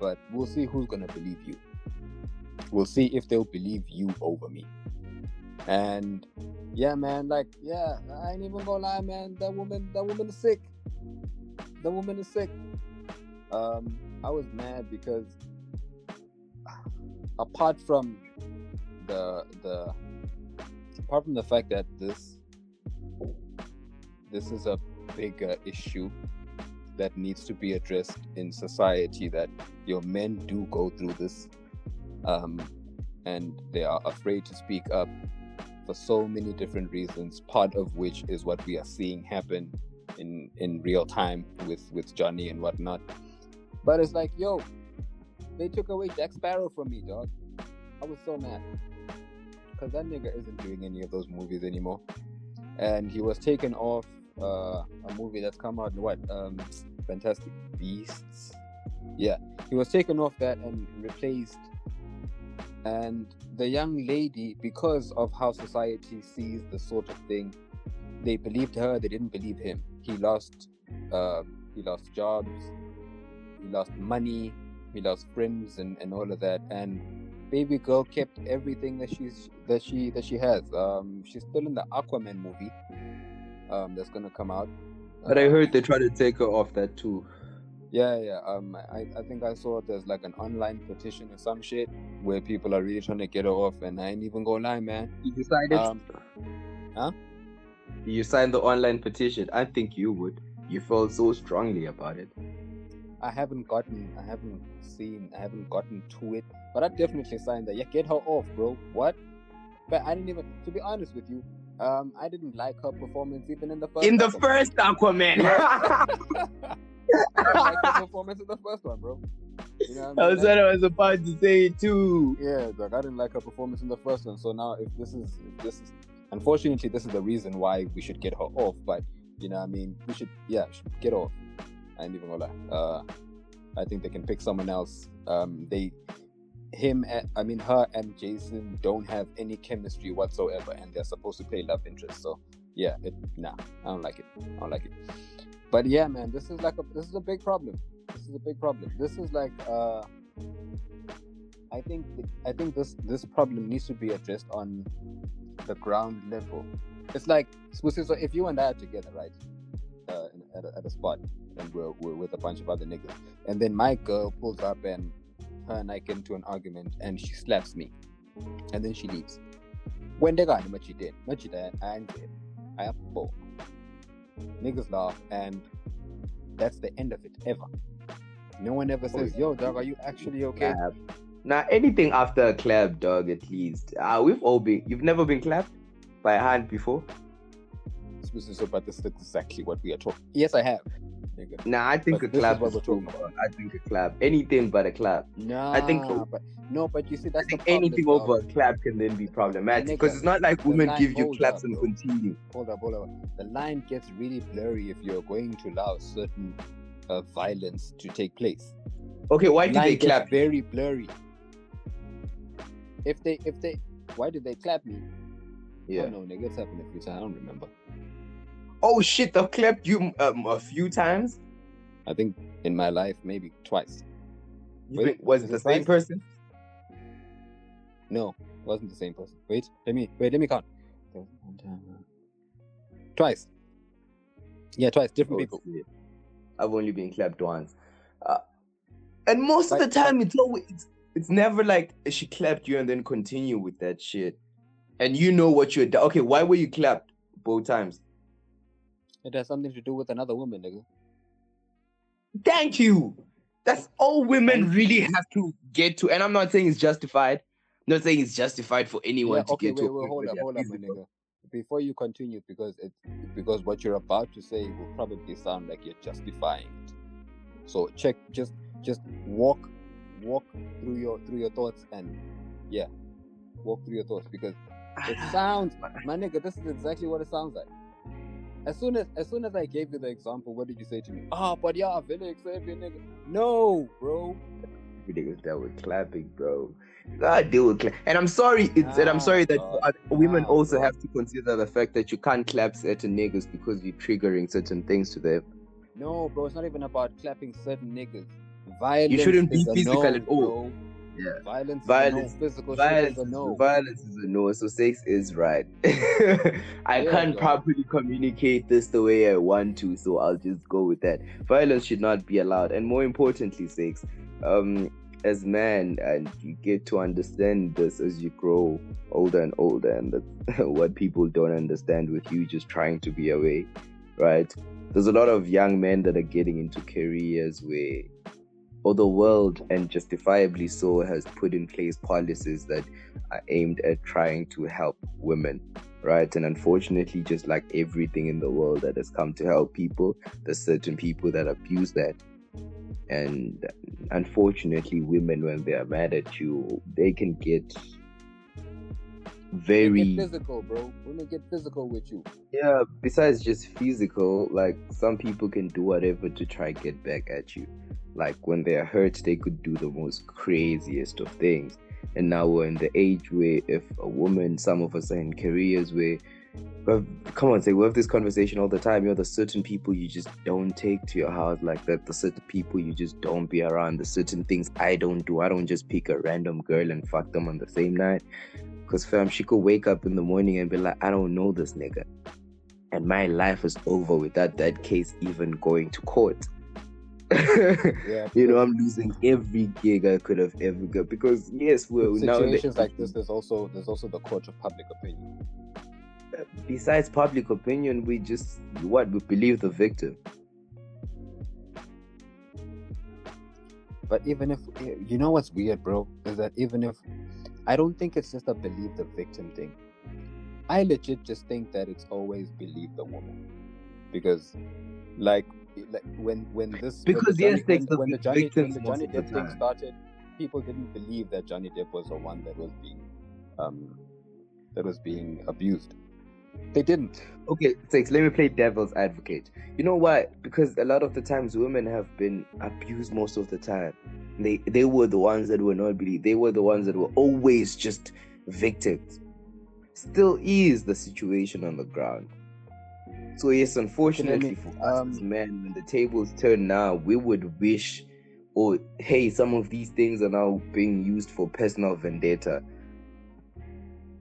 but we'll see who's going to believe you. We'll see if they'll believe you over me. And yeah, man, like, yeah, I ain't even gonna lie, man. That woman, that woman is sick. The woman is sick. Um, I was mad because (sighs) apart from the the apart from the fact that this this is a bigger issue that needs to be addressed in society that your men do go through this um, and they are afraid to speak up for so many different reasons part of which is what we are seeing happen in in real time with with johnny and whatnot. But it's like yo they took away jack sparrow from me dog. I was so mad. Because that nigga isn't doing any of those movies anymore. And he was taken off uh, a movie that's come out what um fantastic beasts? Yeah he was taken off that and replaced and the young lady because of how society sees the sort of thing they believed her they didn't believe him. He lost uh, he lost jobs he lost money he lost friends and, and all of that and baby girl kept everything that she's that she that she has. Um she's still in the aquaman movie um that's gonna come out But I Uh, heard they try to take her off that too. yeah, yeah. Um, I, I think I saw there's like an online petition or some shit where people are really trying to get her off, and I ain't even gonna lie, man. You decided? Um, huh? You signed the online petition. I think you would. You felt so strongly about it. I haven't gotten, I haven't seen, I haven't gotten to it, but I definitely signed that. Yeah, get her off, bro. What? But I didn't even, to be honest with you, um, I didn't like her performance even in the first. In the Aquaman. first Aquaman. (laughs) I didn't like her performance in the first one, bro. You know what I I mean? was what I was about to say too. Yeah, like I didn't like her performance in the first one. So now, if this is, if this is, unfortunately, this is the reason why we should get her off. But you know, what I mean, we should, yeah, should get off. I ain't even gonna lie. Uh, I think they can pick someone else. Um, they, him, and, I mean, her and Jason don't have any chemistry whatsoever, and they're supposed to play love interest. So yeah, it, nah, I don't like it. I don't like it. But yeah, man, this is like a, this is a big problem. This is a big problem. This is like, uh, I think th- I think this this problem needs to be addressed on the ground level. It's like so if you and I are together, right, uh, at, a, at a spot, and we're, we're with a bunch of other niggas, and then my girl pulls up and her and I get into an argument, and she slaps me, and then she leaves. When they got she did, she did, and I have four. Niggas laugh, and that's the end of it ever. No one ever says, "Yo, dog, are you actually okay?" Clap. Now anything after a clap, dog, at least. Ah, we've all been. You've never been clapped by hand before. This is about this is exactly what we are talking. Yes, I have. Nigga. Nah, I think But a this is clap what is we're cool, talking dog. I think a clap. Anything but a clap. Nah, I think so. but no, but you see, I that's the think problem, anything dog. over a clap can then be problematic because it's not like women line give you claps up, and bro. continue. Hold up, hold up. The line gets really blurry if you're going to allow certain uh, violence to take place. Okay, why The did line they gets clap? very blurry. If they, if they, why did they clap me? Yeah. Oh no, nigga, it's happened a few times. I don't remember. Oh shit! I've clapped you um, a few times. I think in my life maybe twice. Wait, think- was it the same twice? person? No, it wasn't the same person. Wait, let me wait. Let me count. Twice. Yeah, twice. Different Oh, people. shit. I've only been clapped once. Uh, and most of the time, it's always it's, it's never like she clapped you and then continue with that shit. And you know what you're okay. Why were you clapped both times? It has something to do with another woman, nigga. Thank you. That's all women really have to get to. And I'm not saying it's justified. I'm not saying it's justified for anyone Yeah, to okay, get wait, to. wait, hold up, hold up, my nigga. Before you continue, because it because what you're about to say will probably sound like you're justifying it. So check, just just walk walk through your through your thoughts and yeah, walk through your thoughts because it (sighs) sounds, my nigga. This is exactly what it sounds like. As soon as as soon as I gave you the example, what did you say to me? Ah, but yeah, Felix, Xavier, nigga. No, bro. niggas that were clapping, bro. God deal with clap. And I'm sorry, it's and I'm Ah, sorry that God. uh, women Ah, also bro. have to consider the fact that you can't clap certain niggas because you're triggering certain things to them. No, bro. It's not even about clapping certain niggas. Violence. You shouldn't be is a physical no, at all. Bro. Yeah. Violence. Violence- Is a no. Physical Violence, is a no. violence is a no, so sex is right. (laughs) I Yeah, can't properly communicate this the way I want to, so I'll just go with that. Violence should not be allowed, and more importantly, sex. Um, as man, and you get to understand this as you grow older and older, and that's (laughs) what people don't understand with you just trying to be away, right? There's a lot of young men that are getting into careers where or the world, and justifiably so, has put in place policies that are aimed at trying to help women, right? And unfortunately, just like everything in the world that has come to help people, there's certain people that abuse that. And unfortunately, women, when they are mad at you, they can get very get physical, bro. Women get physical with you. yeah, besides just physical, like some people can do whatever to try get back at you. Like when they're hurt, they could do the most craziest of things. And now we're in the age where if a woman, some of us are in careers where come on, say we have this conversation all the time. You're the certain people you just don't take to your house like that. The certain people you just don't be around. The certain things I don't do. I don't just pick a random girl and fuck them on the same night. Cause fam, she could wake up in the morning and be like, I don't know this nigga. And my life is over without that case even going to court. Yeah. (laughs) you know, I'm losing every gig I could have ever got because yes, we're With now situations like this, there's also there's also the court of public opinion. besides public opinion, we just what we believe the victim. But even if eh, you know what's weird, bro, is that even if I don't think it's just a believe the victim thing. I legit just think that it's always believe the woman, because, like, like when when this when the Because, yes, Johnny, when, the when Johnny when the Johnny Depp thing started, people didn't believe that Johnny Depp was the one that was being um that was being abused. They didn't. Okay, Six, let me play devil's advocate. You know why? Because a lot of the times women have been abused most of the time. They they were the ones that were not believed. They were the ones that were always just victims. Still is the situation on the ground. So yes, unfortunately for us um, men, when the tables turn now, we would wish, or hey, some of these things are now being used for personal vendetta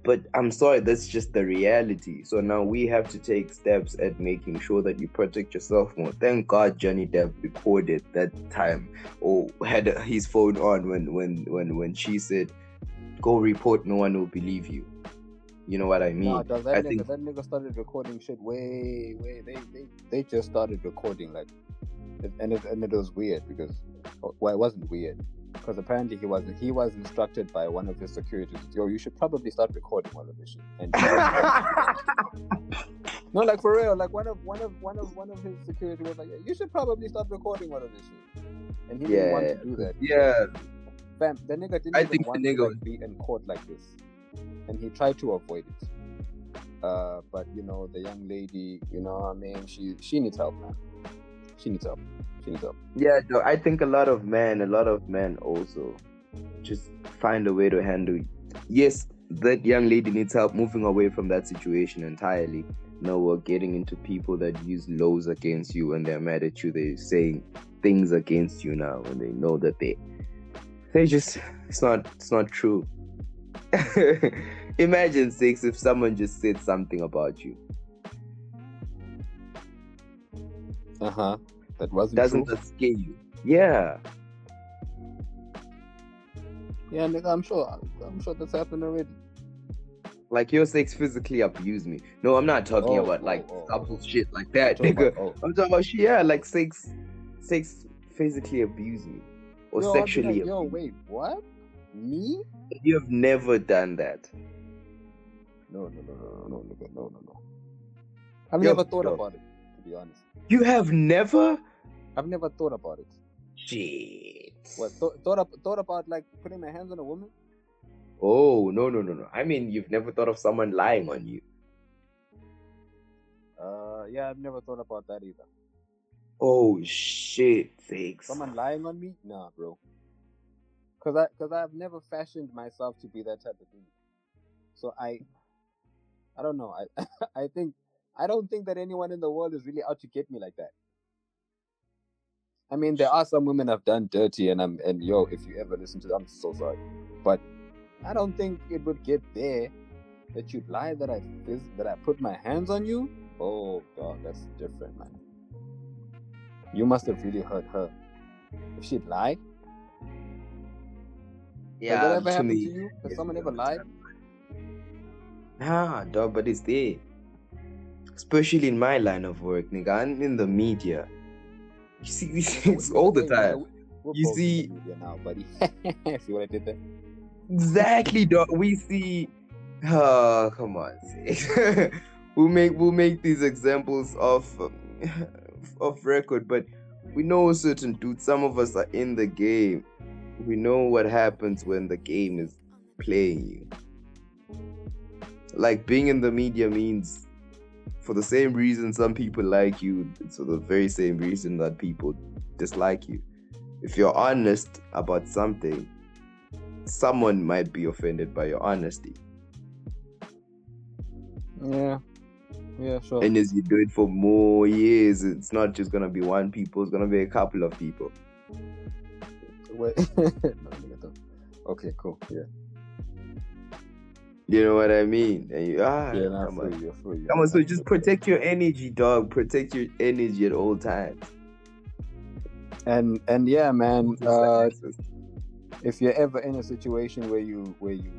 but I'm sorry, that's just the reality. So now we have to take steps at making sure that you protect yourself more. Thank God Johnny Depp recorded that time or had his phone on when when when when she said, "Go report, no one will believe you." You know what I mean? Nah, dog, that I nigga, think that nigga started recording shit way, way. They, they, they just started recording like, and it, and it was weird because, oh, well, it wasn't weird because apparently he wasn't. He was instructed by one of his securities. Yo, you should probably start recording all of this shit. And (laughs) no, like for real, like one of one of one of one of his security was like, you should probably start recording all of this shit. And he didn't want to do that. yeah, Fam, the nigga didn't I even think the want nigga to was- like, be in court like this, and he tried to avoid it. Uh, but you know, the young lady, you know, I mean, she she needs help, man. She needs help. She needs help. yeah. No, I think a lot of men, a lot of men also, just find a way to handle. Yes, that young lady needs help moving away from that situation entirely. No, we're getting into people that use laws against you and they're mad at you. They're saying things against you now, and they know that they they just it's not it's not true. (laughs) Imagine six if someone just said something about you. Uh huh. That wasn't Doesn't true. that scare you? Yeah. Yeah, nigga, I'm sure. I'm sure that's happened already. Like your sex physically abused me. No, I'm not talking Oh, about oh, like oh, couple shit like that, Talking nigga. about- oh. I'm talking about shit, yeah, like sex, sex physically abuse me or Yo, sexually. like, Yo, wait, what? Me? You have never done that. No, no, no, no, no, nigga, no, no, no. I've Yo, never thought yo. about it, to be honest. You have never. I've never thought about it. Shit. What? Th- thought up, thought about like putting my hands on a woman? Oh no no no no! I mean, you've never thought of someone lying on you. Uh, yeah, I've never thought about that either. Oh shit, sakes. Someone lying on me? Nah, bro. Cause I, cause I've never fashioned myself to be that type of dude. So I, I don't know. I, (laughs) I think, I don't think that anyone in the world is really out to get me like that. I mean, there are some women I've done dirty, and I'm, and yo, if you ever listen to, I'm so sorry, but I don't think it would get there that you'd lie that I that I put my hands on you. Oh, god, that's different, man. You must have really hurt her. If she'd lie, yeah, Has that ever to happened me. to you? Has someone ever lied? Nah, dog, but it's there. Especially in my line of work, nigga. I'm in the media. (laughs) You see these things all the time. we- we're You both in the see- media now, buddy. see what I did there? Exactly, dog. We see. Oh, come on. (laughs) we'll make we'll make these examples of um, (laughs) of record, but we know certain dudes. Some of us are in the game. We know what happens when the game is playing you. Like being in the media means, for the same reason some people like you, it's for the very same reason that people dislike you. If you're honest about something, someone might be offended by your honesty. Yeah, yeah, sure. And as you do it for more years, it's not just gonna be one people, it's gonna be a couple of people. Wait. (laughs) no, okay, cool. Yeah, You know what I mean? And you, ah, yeah, nah, come feel on. you, I feel you. Come on, so just protect your energy, dog. Protect your energy at all times. And and yeah, man. Uh, if you're ever in a situation where you where you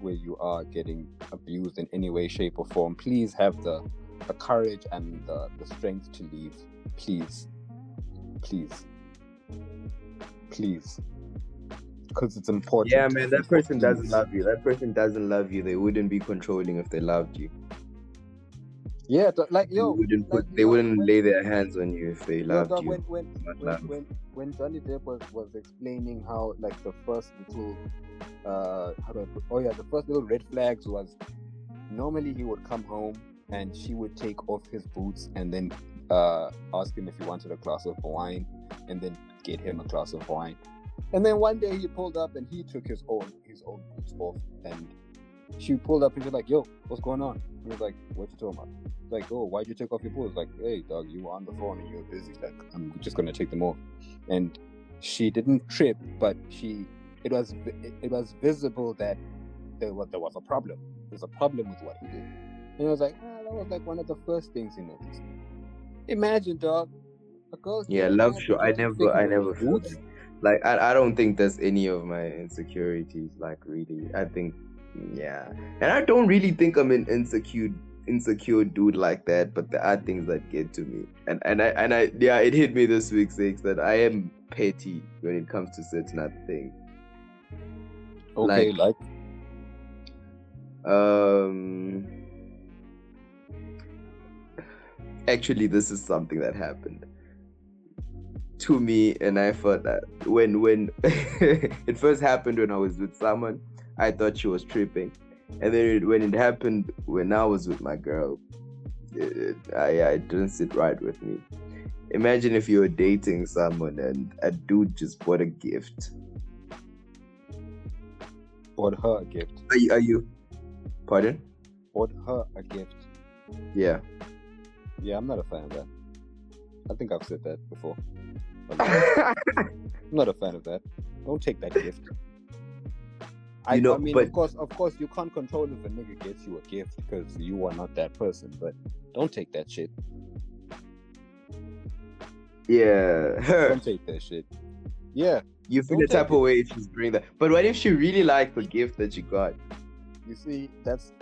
where you are getting abused in any way shape or form please have the the courage and the, the strength to leave please please please because it's important yeah, man, that person doesn't love you. That person doesn't love you. They wouldn't be controlling if they loved you. yeah like They yo wouldn't put, like, they yo, wouldn't when- lay their hands on you if they yo, loved dog, you. when when when, when when Johnny Depp was, was explaining how like the first little uh how do I put oh yeah the first little red flags was normally he would come home and she would take off his boots and then uh ask him if he wanted a glass of wine and then get him a glass of wine. And then one day he pulled up and he took his own his own boots off and she pulled up and she was like yo what's going on? He was like what you talking about? Like oh why'd you take off your boots? Like hey dog you were on the phone and you were busy. Like i'm just gonna take them off. And she didn't trip but she it was it was visible that there was there was a problem. There's a problem with what he did. And it was like ah, that was like one of the first things he noticed. Imagine dog Yeah, love show. you I never, I never your felt like I, I don't think there's any of my insecurities like really. I think yeah, and I don't really think I'm an insecure insecure dude like that. But there are things that get to me, and and I and I yeah, it hit me this week six that I am petty when it comes to certain other things. okay like- like Um, actually, this is something that happened to me, and I thought that when when (laughs) it first happened when I was with someone, I thought she was tripping, and then it, when it happened when I was with my girl, it, it, I, yeah, it didn't sit right with me. Imagine if you were dating someone and a dude just bought a gift. Bought her a gift. Are you? Are you? Pardon? Bought her a gift. Yeah. Yeah, I'm not a fan of that. I think I've said that before. I'm (laughs) not a fan of that. Don't take that gift. I, You know, I mean, but- of course, of course, you can't control if a nigga gets you a gift because you are not that person. But don't take that shit. yeah. Her. (laughs) Don't take that shit. Yeah, You feel the type take of way if she's bringing that. But what if she really liked the gift that you got? You see, that's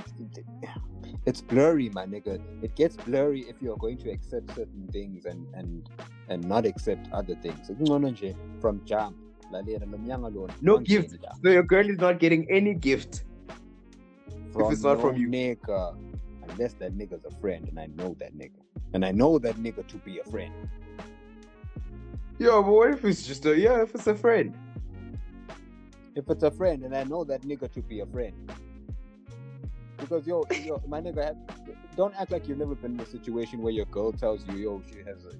it's blurry, my nigga. It gets blurry if you're going to accept certain things and and and not accept other things. From jump, lalela lo mnyanga lona, No gift. So your girl is not getting any gift. from it's not no from you. nigga. Unless that nigga's a friend and I know that nigga. And I know that nigga to be a friend. Yo, but what if it's just a yeah, if it's a friend? If it's a friend and I know that nigga to be a friend. Because yo, yo, my nigga, have, don't act like you've never been in a situation where your girl tells you, yo, she has a,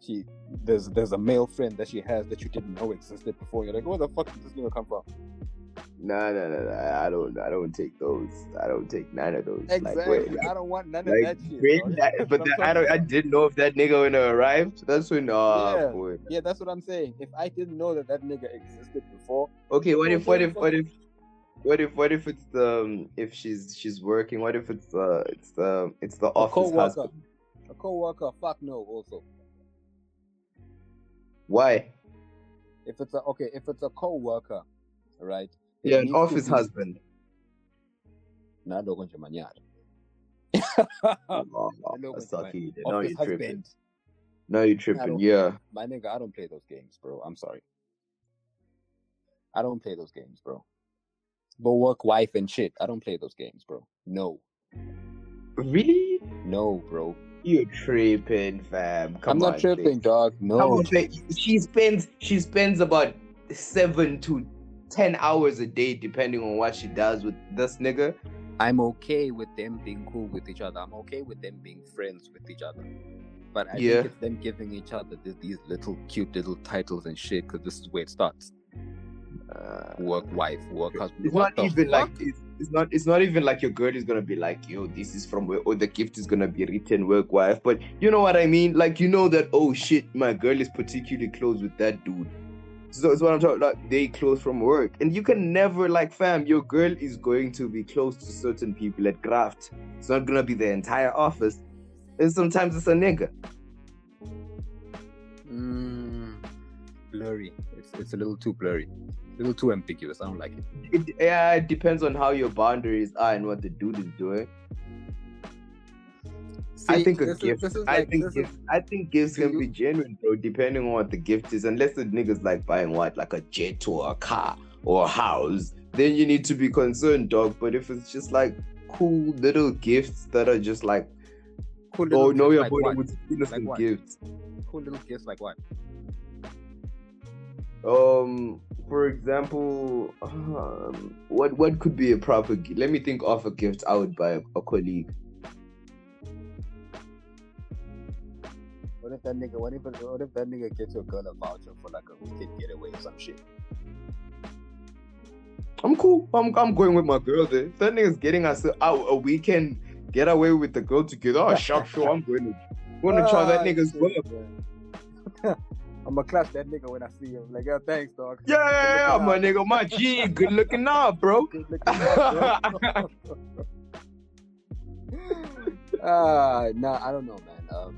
she, there's, there's a male friend that she has that you didn't know existed before. You're like, where the fuck did this nigga come from? No, no, no, no. I don't. I don't take those. I don't take none of those. Like, Exactly. wait, I don't want none like, of that shit. that- but the, I'm don't. I (laughs) didn't know if that nigga when it arrived. That's when. Oh Yeah. boy. Yeah, that's what I'm saying. If I didn't know that that nigga existed before, Okay. What if? What if? What if? What if? What if it's the? Um, if she's she's working. What if it's uh it's the it's the a office co-worker, husband? a co-worker, fuck no. Also, Why? if it's a okay, if it's a co-worker, right? Yeah, an office be- husband. Nah, don't go to manyara. No, you tripping. No, you tripping. Yeah. My nigga, I don't play those games, bro. I'm sorry. I don't play those games, bro. But work wife and shit. I don't play those games, bro. No, Really? no, bro. You tripping, fam? Come I'm not on, tripping, dog. No. on. She spends she spends about seven to ten hours a day, depending on what she does with this nigga. I'm okay with them being cool with each other. I'm okay with them being friends with each other. But I Yeah. think it's them giving each other th- these little cute little titles and shit because this is where it starts. Uh, Work wife, work husband. it's What not even fuck? like it's, it's not it's not even like your girl is gonna be like yo this is from where or the gift is gonna be written work wife but you know what i mean like you know that oh shit my girl is particularly close with that dude so it's what i'm talking about they close from work and you can never like fam your girl is going to be close to certain people at graft it's not gonna be the entire office and sometimes it's a nigga Mm, blurry. It's it's a little too blurry. A little too ambiguous. I don't like it. it, yeah it depends on how your boundaries are and what the dude is doing I think a this is- gift. this is I like- think this gift, is- I think gifts can you- be genuine, bro. Depending on what the gift is, unless the niggas like buying what, like a jet or a car or a house, then you need to be concerned, dog. But if it's just like cool little gifts that are just like, cool oh little no, gifts you're like with innocent what? gifts. Cool little gifts like what? Um, for example, um, what what could be a proper? Let me think of a gift I would buy a, a colleague. What if that nigga? What if what if that nigga gets your girl a voucher for like a weekend getaway or some shit? I'm cool. I'm I'm going with my girl there. If that nigga's getting us out a weekend get away with the girl together. Oh, sharp sure. I'm going to going to try that Ah, nigga's work. (laughs) man. I'm gonna clap that nigga when I see him. Like, yo, thanks, dog. Yeah, yeah, yeah, my nigga, my G, good looking out, bro. (laughs) Good looking out, bro. (laughs) Ah, nah, I don't know, man. Um,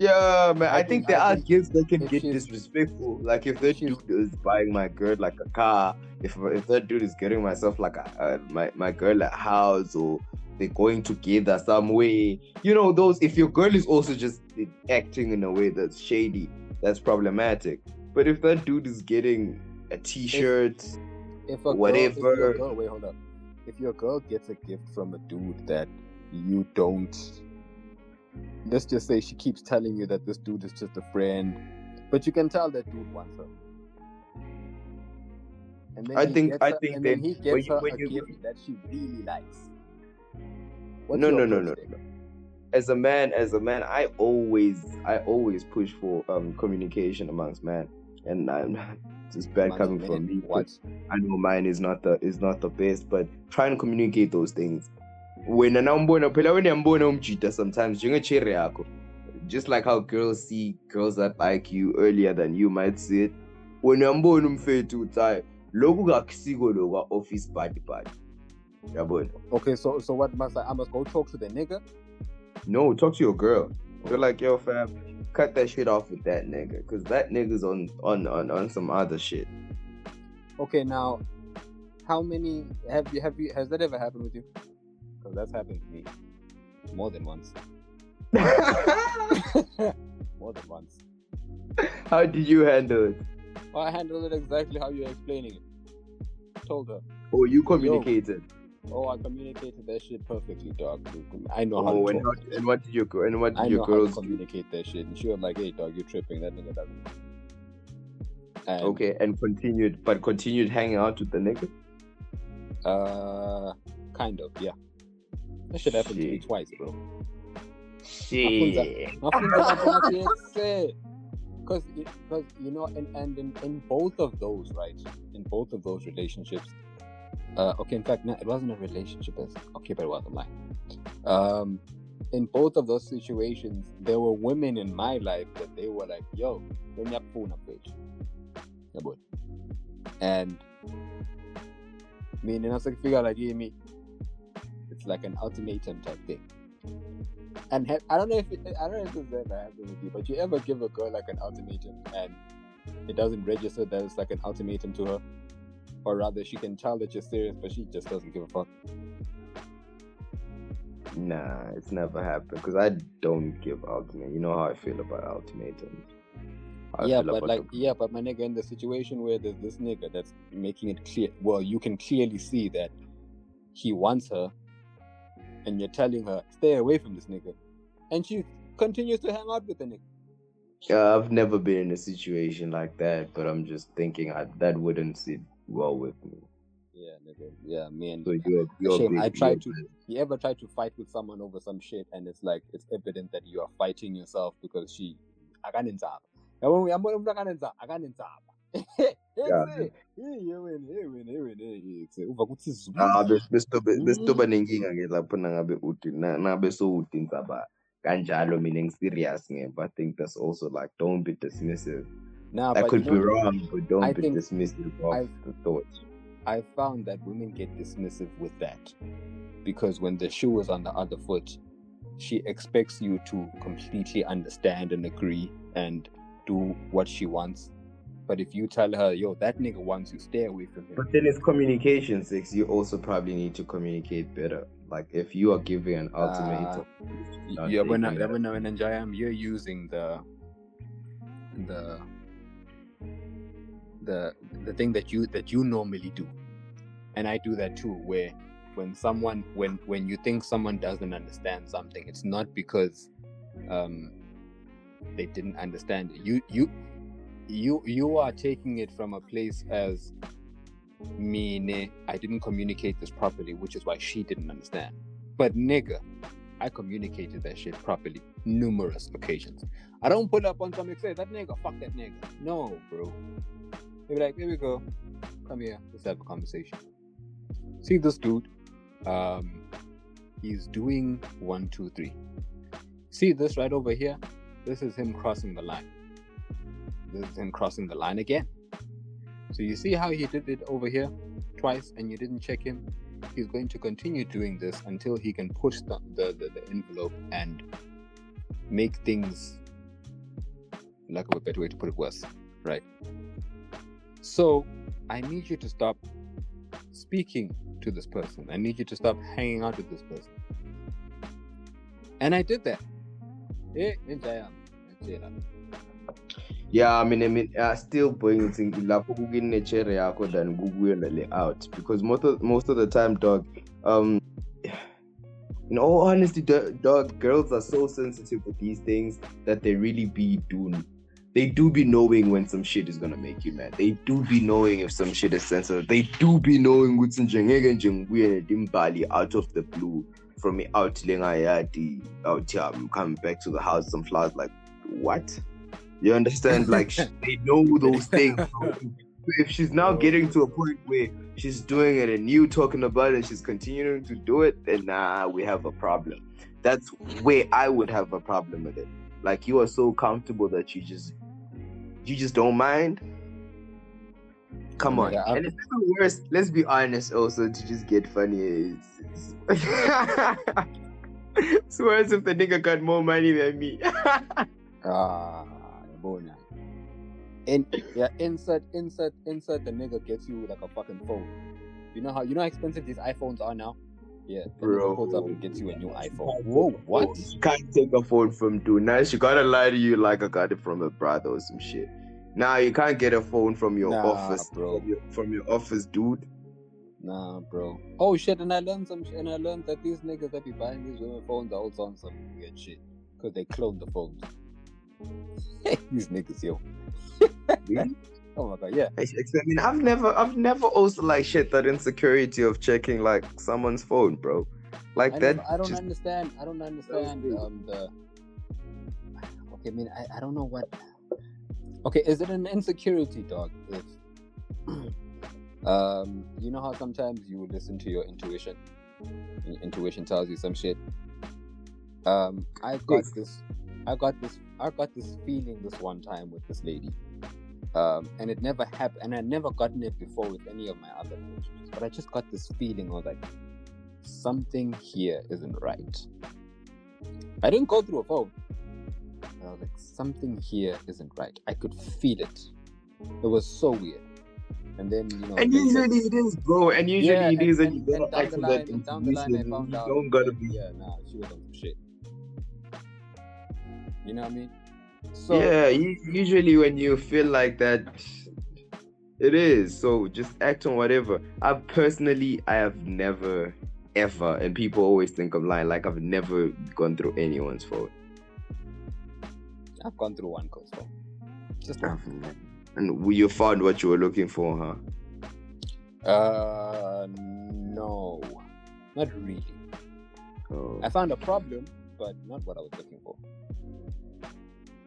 Yeah, man. I, I think, think- there I are think gifts that can get disrespectful. Like if that dude is buying my girl like a car, if if that dude is getting myself like a, uh, my my girl a house, or they're going together some way. You know those. If your girl is also just acting in a way that's shady, that's problematic. But if that dude is getting a T-shirt, if a Girl, if Whatever. girl, wait, hold up. If your girl gets a gift from a dude that you don't, let's just say she keeps telling you that this dude is just a friend, but you can tell that dude wants her. And then I think- I her- think then then he when gets you- when a you- gift that she really likes. What's No, your no, no, no, as a man, as a man, I always, I always push for um communication amongst men. and I'm (laughs) it's bad Months coming a from me. What? I know mine is not the is not the best, but try and communicate those things. When Wena nawumbona phela wena uyambona umjida sometimes njengecherry yakho. Just like how girls see girls that like you earlier than you might see it. Wena uyambona umfethu uthi lokhu kakusiko lo kwa office party party. Okay, so so what must I? I must go talk to the nigga. No, talk to your girl. You're like, yo, fam, cut that shit off with that nigga, cause that nigga's on on on on some other shit. Okay, now, how many have you have you has that ever happened with you? Because that's happened to me more than once. (laughs) more than once. How did you handle it? Well, I handled it exactly how you're explaining it. Told her. Oh, you communicated. Oh, I communicated that shit perfectly, dog. I know how Oh, to and, talk. and what did you and what did I your know how to girls communicate that shit. And she was like, hey, dog, you're tripping. That nigga doesn't. And, Okay, and continued, but continued hanging out with the nigga. Uh, kind of, yeah. That shit happened to me twice, bro. Shit. Because, because you know, and, and in, in both of those, right? In both of those relationships, uh, okay, in fact, no, it wasn't a relationship. It's, okay, but it wasn't lying. Um, in both of those situations, there were women in my life that they were like, yo, bring your phone up, boy. And me, and I was like, figure like, me, it's like an ultimatum type thing. And ha- I don't know if it, I don't know if this ever happened with you, but you ever give a girl like an ultimatum and it doesn't register that it's like an ultimatum to her, or rather, she can tell that you're serious, but she just doesn't give a fuck. Nah, it's never happened because I don't give ultimate. You know how I feel about ultimatums. Yeah, but like, the- yeah, but my nigga, in the situation where there's this nigga that's making it clear, well, you can clearly see that he wants her, and you're telling her, stay away from this nigga, and she continues to hang out with the nigga. Yeah, I've never been in a situation like that, but I'm just thinking I, that wouldn't sit well with me. Yeah, nigga. Yeah, me and So you're, you're Shame, big- I you're to- you ever try to fight with someone over some shit and it's like it's evident that you are fighting yourself because she akanenzaba yabona uyambona umuntu akanenzaba akanenzaba Yeah. Hey, hey, wena, hey, wena, hey, wena, hey, hey, uva kuthi zwi. Ah, bes- besitobe Mm. besitoba nenkinga ke lapho nangabe uthi na- nabe sowuthi ndzaba kanjalo mina ngi-serious ngempha I think that's also like don't be dismissive. That but could be know, wrong, but don't I be dismissive of I've- the thoughts. I found that women get dismissive with that because when the shoe is on the other foot, she expects you to completely understand and agree and do what she wants. But if you tell her, yo, that nigga wants you, stay away from him. But then it's communication, six. You also probably need to communicate better. Like if you are giving an ultimatum, not yeah, when I, when I, when I, you're using the the the the thing that you that you normally do, and I do that too. Where when someone when when you think someone doesn't understand something, it's not because um they didn't understand it. You you you you are taking it from a place as me I didn't communicate this properly, which is why she didn't understand. But nigga, I communicated that shit properly numerous occasions. I don't pull up on and say that nigga, fuck that nigga. No, bro. They be like, here we go. Come here, let's have a conversation. See this dude. Um he's doing one, two, three. See this right over here? This is him crossing the line. This is him crossing the line again. So you see how he did it over here twice and you didn't check him? He's going to continue doing this until he can push the, the, the, the envelope and make things, lack of a better way to put it, worse. Right? So I need you to stop speaking to this person. I need you to stop hanging out with this person. And I did that. Eh, Njaya. yeah, I mean, I mean, I still it in kukunechair yakho than kukuye layout because most of most of the time, dog. Um, in all honesty, dog, girls are so sensitive with these things that they really be doing. They do be knowing when some shit is gonna make you mad. They do be knowing if some shit is sensitive. They do be knowing what's in Bali out of the blue from out Lengayati out here. I'm coming back to the house. Some flowers like what? You understand? (laughs) Like they know those things. (laughs) If she's now getting to a point where she's doing it and you talking about it and she's continuing to do it, then nah, we have a problem. That's where I would have a problem with it. Like you are so comfortable that you just you just don't mind. Come on. Yeah, and it's even worse, let's be honest also to just get funny. It's, it's... (laughs) it's worse if the nigga got more money than me. (laughs) Ah, bona. In yeah, insert, insert, insert. The nigga gets you like a fucking phone. You know how you know how expensive these iPhones are now. Yeah, the nigga Bro. pulls up and gets you a new iPhone. Whoa, what? You can't take a phone from dude. Now she gotta lie to you like I got it from a brother or some shit. Now you can't get a phone from your Nah, office, bro. From your, from your office, dude. Nah, bro. Oh shit, and I learned some, sh- and I learned that these niggas that be buying these women phones are also on some weird shit because they clone the phones. (laughs) these niggas, yo. Really? (laughs) Oh my god, yeah. I, I mean, I've never, I've never also like shit that insecurity of checking like someone's phone, bro. Like I, that. never, I don't just, understand. I don't understand um the. Okay, I mean, I, I don't know what. Okay, is it an insecurity, dog? If (clears throat) um, you know how sometimes you listen to your intuition, and intuition tells you some shit. Um, I got this. I got this. I got this feeling this one time with this lady. Um, and it never happened, and I never gotten it before with any of my other relationships. But I just got this feeling. I was like, something here isn't right. I didn't go through a phone. But I was like, something here isn't right. I could feel it. It was so weird. And then you know, and usually it is, bro. And usually yeah, it is, and, you and gotta down act the line, that and down the line, I found You out. don't gotta be. Yeah, nah, she was on some shit. You know what I mean? So yeah, usually when you feel like that, it is. So just act on whatever. I personally, I have never, ever, and people always think I'm lying. Like I've never gone through anyone's phone. I've gone through one course phone. Just one. And you found what you were looking for, huh? Uh, no, not really. Oh, I found a problem, but not what I was looking for.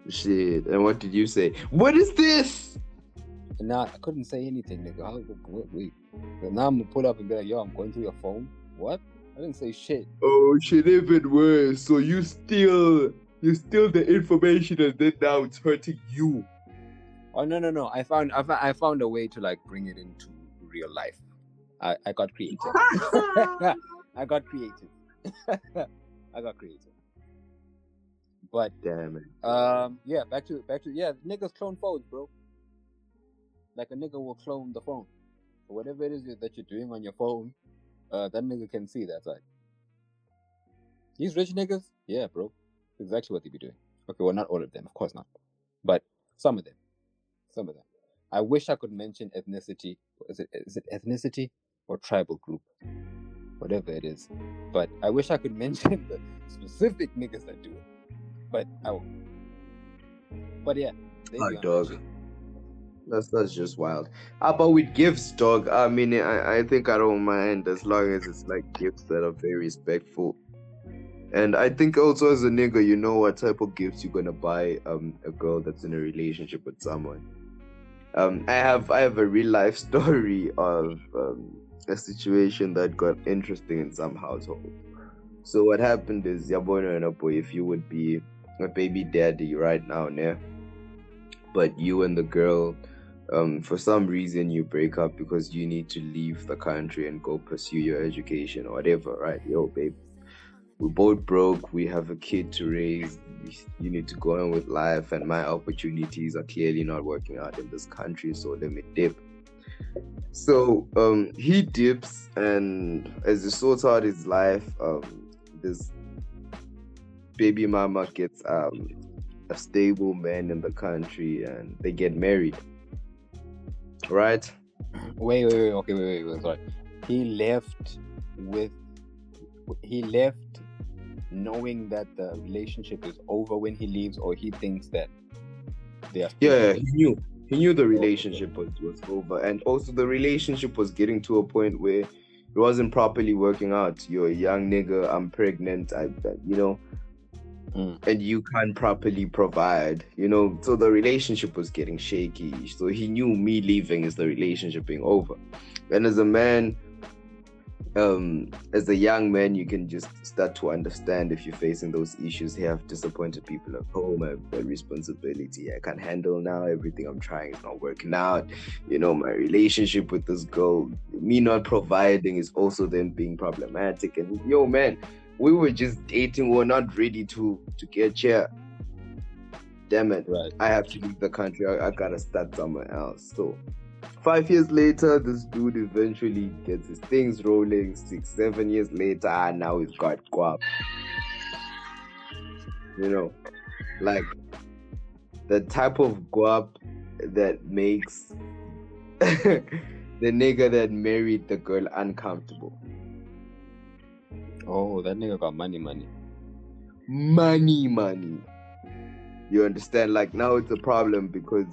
shit. And what did you say? What is this? Now I couldn't say anything, nigga. How, wait, wait. But now I'm gonna pull up and be like, yo, I'm going through your phone. What? I didn't say shit. Oh, shit, even worse. So you steal, you steal the information, and then now it's hurting you. Oh no no no! I found I found, I found a way to like bring it into real life. I, I got creative. (laughs) I got creative. (laughs) I got creative. But Damn it. um yeah, back to back to yeah, niggas clone phones, bro. Like a nigga will clone the phone. So whatever it is that you're doing on your phone, uh that nigga can see that side. These rich niggas, yeah, bro. Exactly what they'd be doing. Okay, well not all of them, of course not. But some of them. Some of them. I wish I could mention ethnicity. Is it is it ethnicity or tribal group? Whatever it is. But I wish I could mention (laughs) the specific niggas that do it. But I won't. But yeah. they Hot be on that dog. That's that's just wild. How about with gifts, dog? I mean, I, I think I don't mind as long as it's like gifts that are very respectful. And I think also as a nigga, you know what type of gifts you're gonna buy um a girl that's in a relationship with someone. Um, I have I have a real life (laughs) story of um, a situation that got interesting in some household. So what happened is Yabona and boy, if you would be a baby daddy right now, yeah, but you and the girl um, for some reason you break up because you need to leave the country and go pursue your education or whatever, right? Yo, babe, we both broke. We have a kid to raise. You need to go on with life, and my opportunities are clearly not working out in this country. So let me dip. So um, he dips, and as he sorts out his life, um, this baby mama gets um, a stable man in the country, and they get married right? Wait, wait, wait. Okay, wait, wait, wait. Sorry. He left with. He left knowing that the relationship is over when he leaves, or he thinks that they are. still Yeah, he knew. He knew the relationship was, was over, and also the relationship was getting to a point where it wasn't properly working out. You're a young nigga. I'm pregnant. I, I- you know, Mm. and you can't properly provide, you know, so the relationship was getting shaky. So he knew me leaving is the relationship being over. And as a man, um, as a young man, you can just start to understand if you're facing those issues. Hey, I've disappointed people at home. I've got responsibility. I can't handle now. Everything I'm trying is not working out. You know, my relationship with this girl, me not providing is also then being problematic. And yo, man, we were just dating. We're not ready to to get here. Damn it. Right. I have to leave the country. I, I gotta start somewhere else. So, five years later, this dude eventually gets his things rolling. Six, seven years later, ah, now he's got guap. You know, like the type of guap that makes (laughs) the nigga that married the girl uncomfortable. Oh, that nigga got money, money. money money you understand like now it's a problem because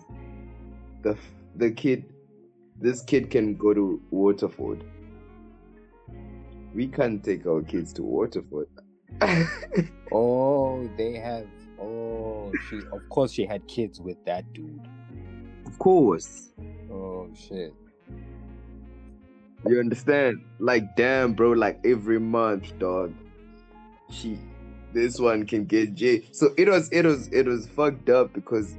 the the kid this kid can go to waterford we can't take our kids to waterford (laughs) Oh, they have. Oh, she. Of course, she had kids with that dude. of course Oh shit. you understand like damn bro like every month dog she this one can get J. So it was it was it was fucked up because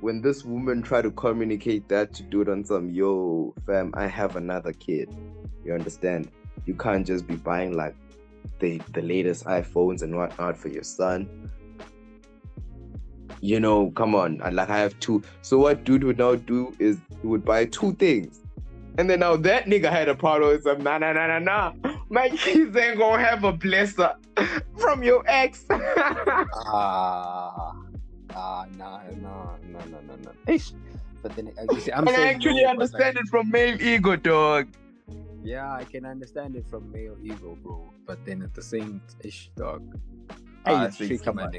when this woman tried to communicate that to it on some yo fam, I have another kid. You understand? You can't just be buying like the the latest iPhones and whatnot for your son. You know, come on. and Like I have two. So what dude would now do is he would buy two things. And then now that nigga had a problem with some nah nah nah nah nah. My kids ain't gonna have a blesser from your ex. (laughs) Ah. Nah. Nah. No. No. No. No. Ish. But then uh, you see, I'm I saying actually no, but, like, understand it from male ego, dog. Yeah, I can understand it from male ego, bro. But then at the same ish, dog. Ah, Hey, it's tricky, come on.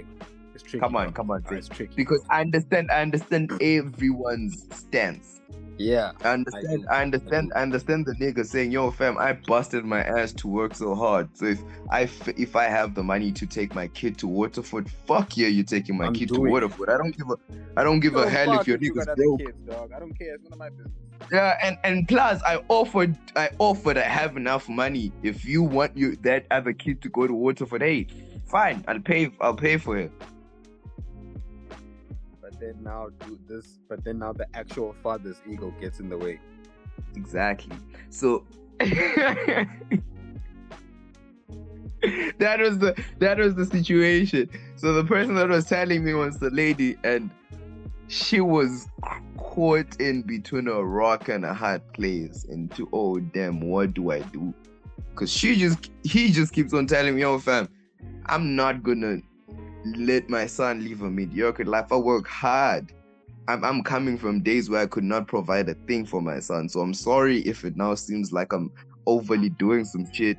It's tricky. Come on, bro. come on, Ah, it's tricky. Because bro. I understand, I understand everyone's stance. Yeah, I understand, I, I understand, do. I understand the nigga saying, "Yo, fam, I busted my ass to work so hard. So if I f- if I have the money to take my kid to Waterford, fuck yeah, you're taking my I'm kid to doing it. Waterford. I don't give a, I don't give a hell if fuck your you nigga's got other broke. kids, dog. I don't care. It's none of my business. Yeah, and and plus, I offered, I offered, I have enough money. If you want you that other kid to go to Waterford, hey, fine, I'll pay, I'll pay for it. But then now do this. But then now the actual father's ego gets in the way. Exactly. So (laughs) that was the that was the situation. So the person that was telling me was the lady, and she was caught in between a rock and a hard place. And to oh damn, what do I do? Cause she just he just keeps on telling me, yo fam, I'm not gonna let my son live a mediocre life. I work hard. I'm, I'm coming from days where I could not provide a thing for my son. So I'm sorry if it now seems like I'm overly doing some shit.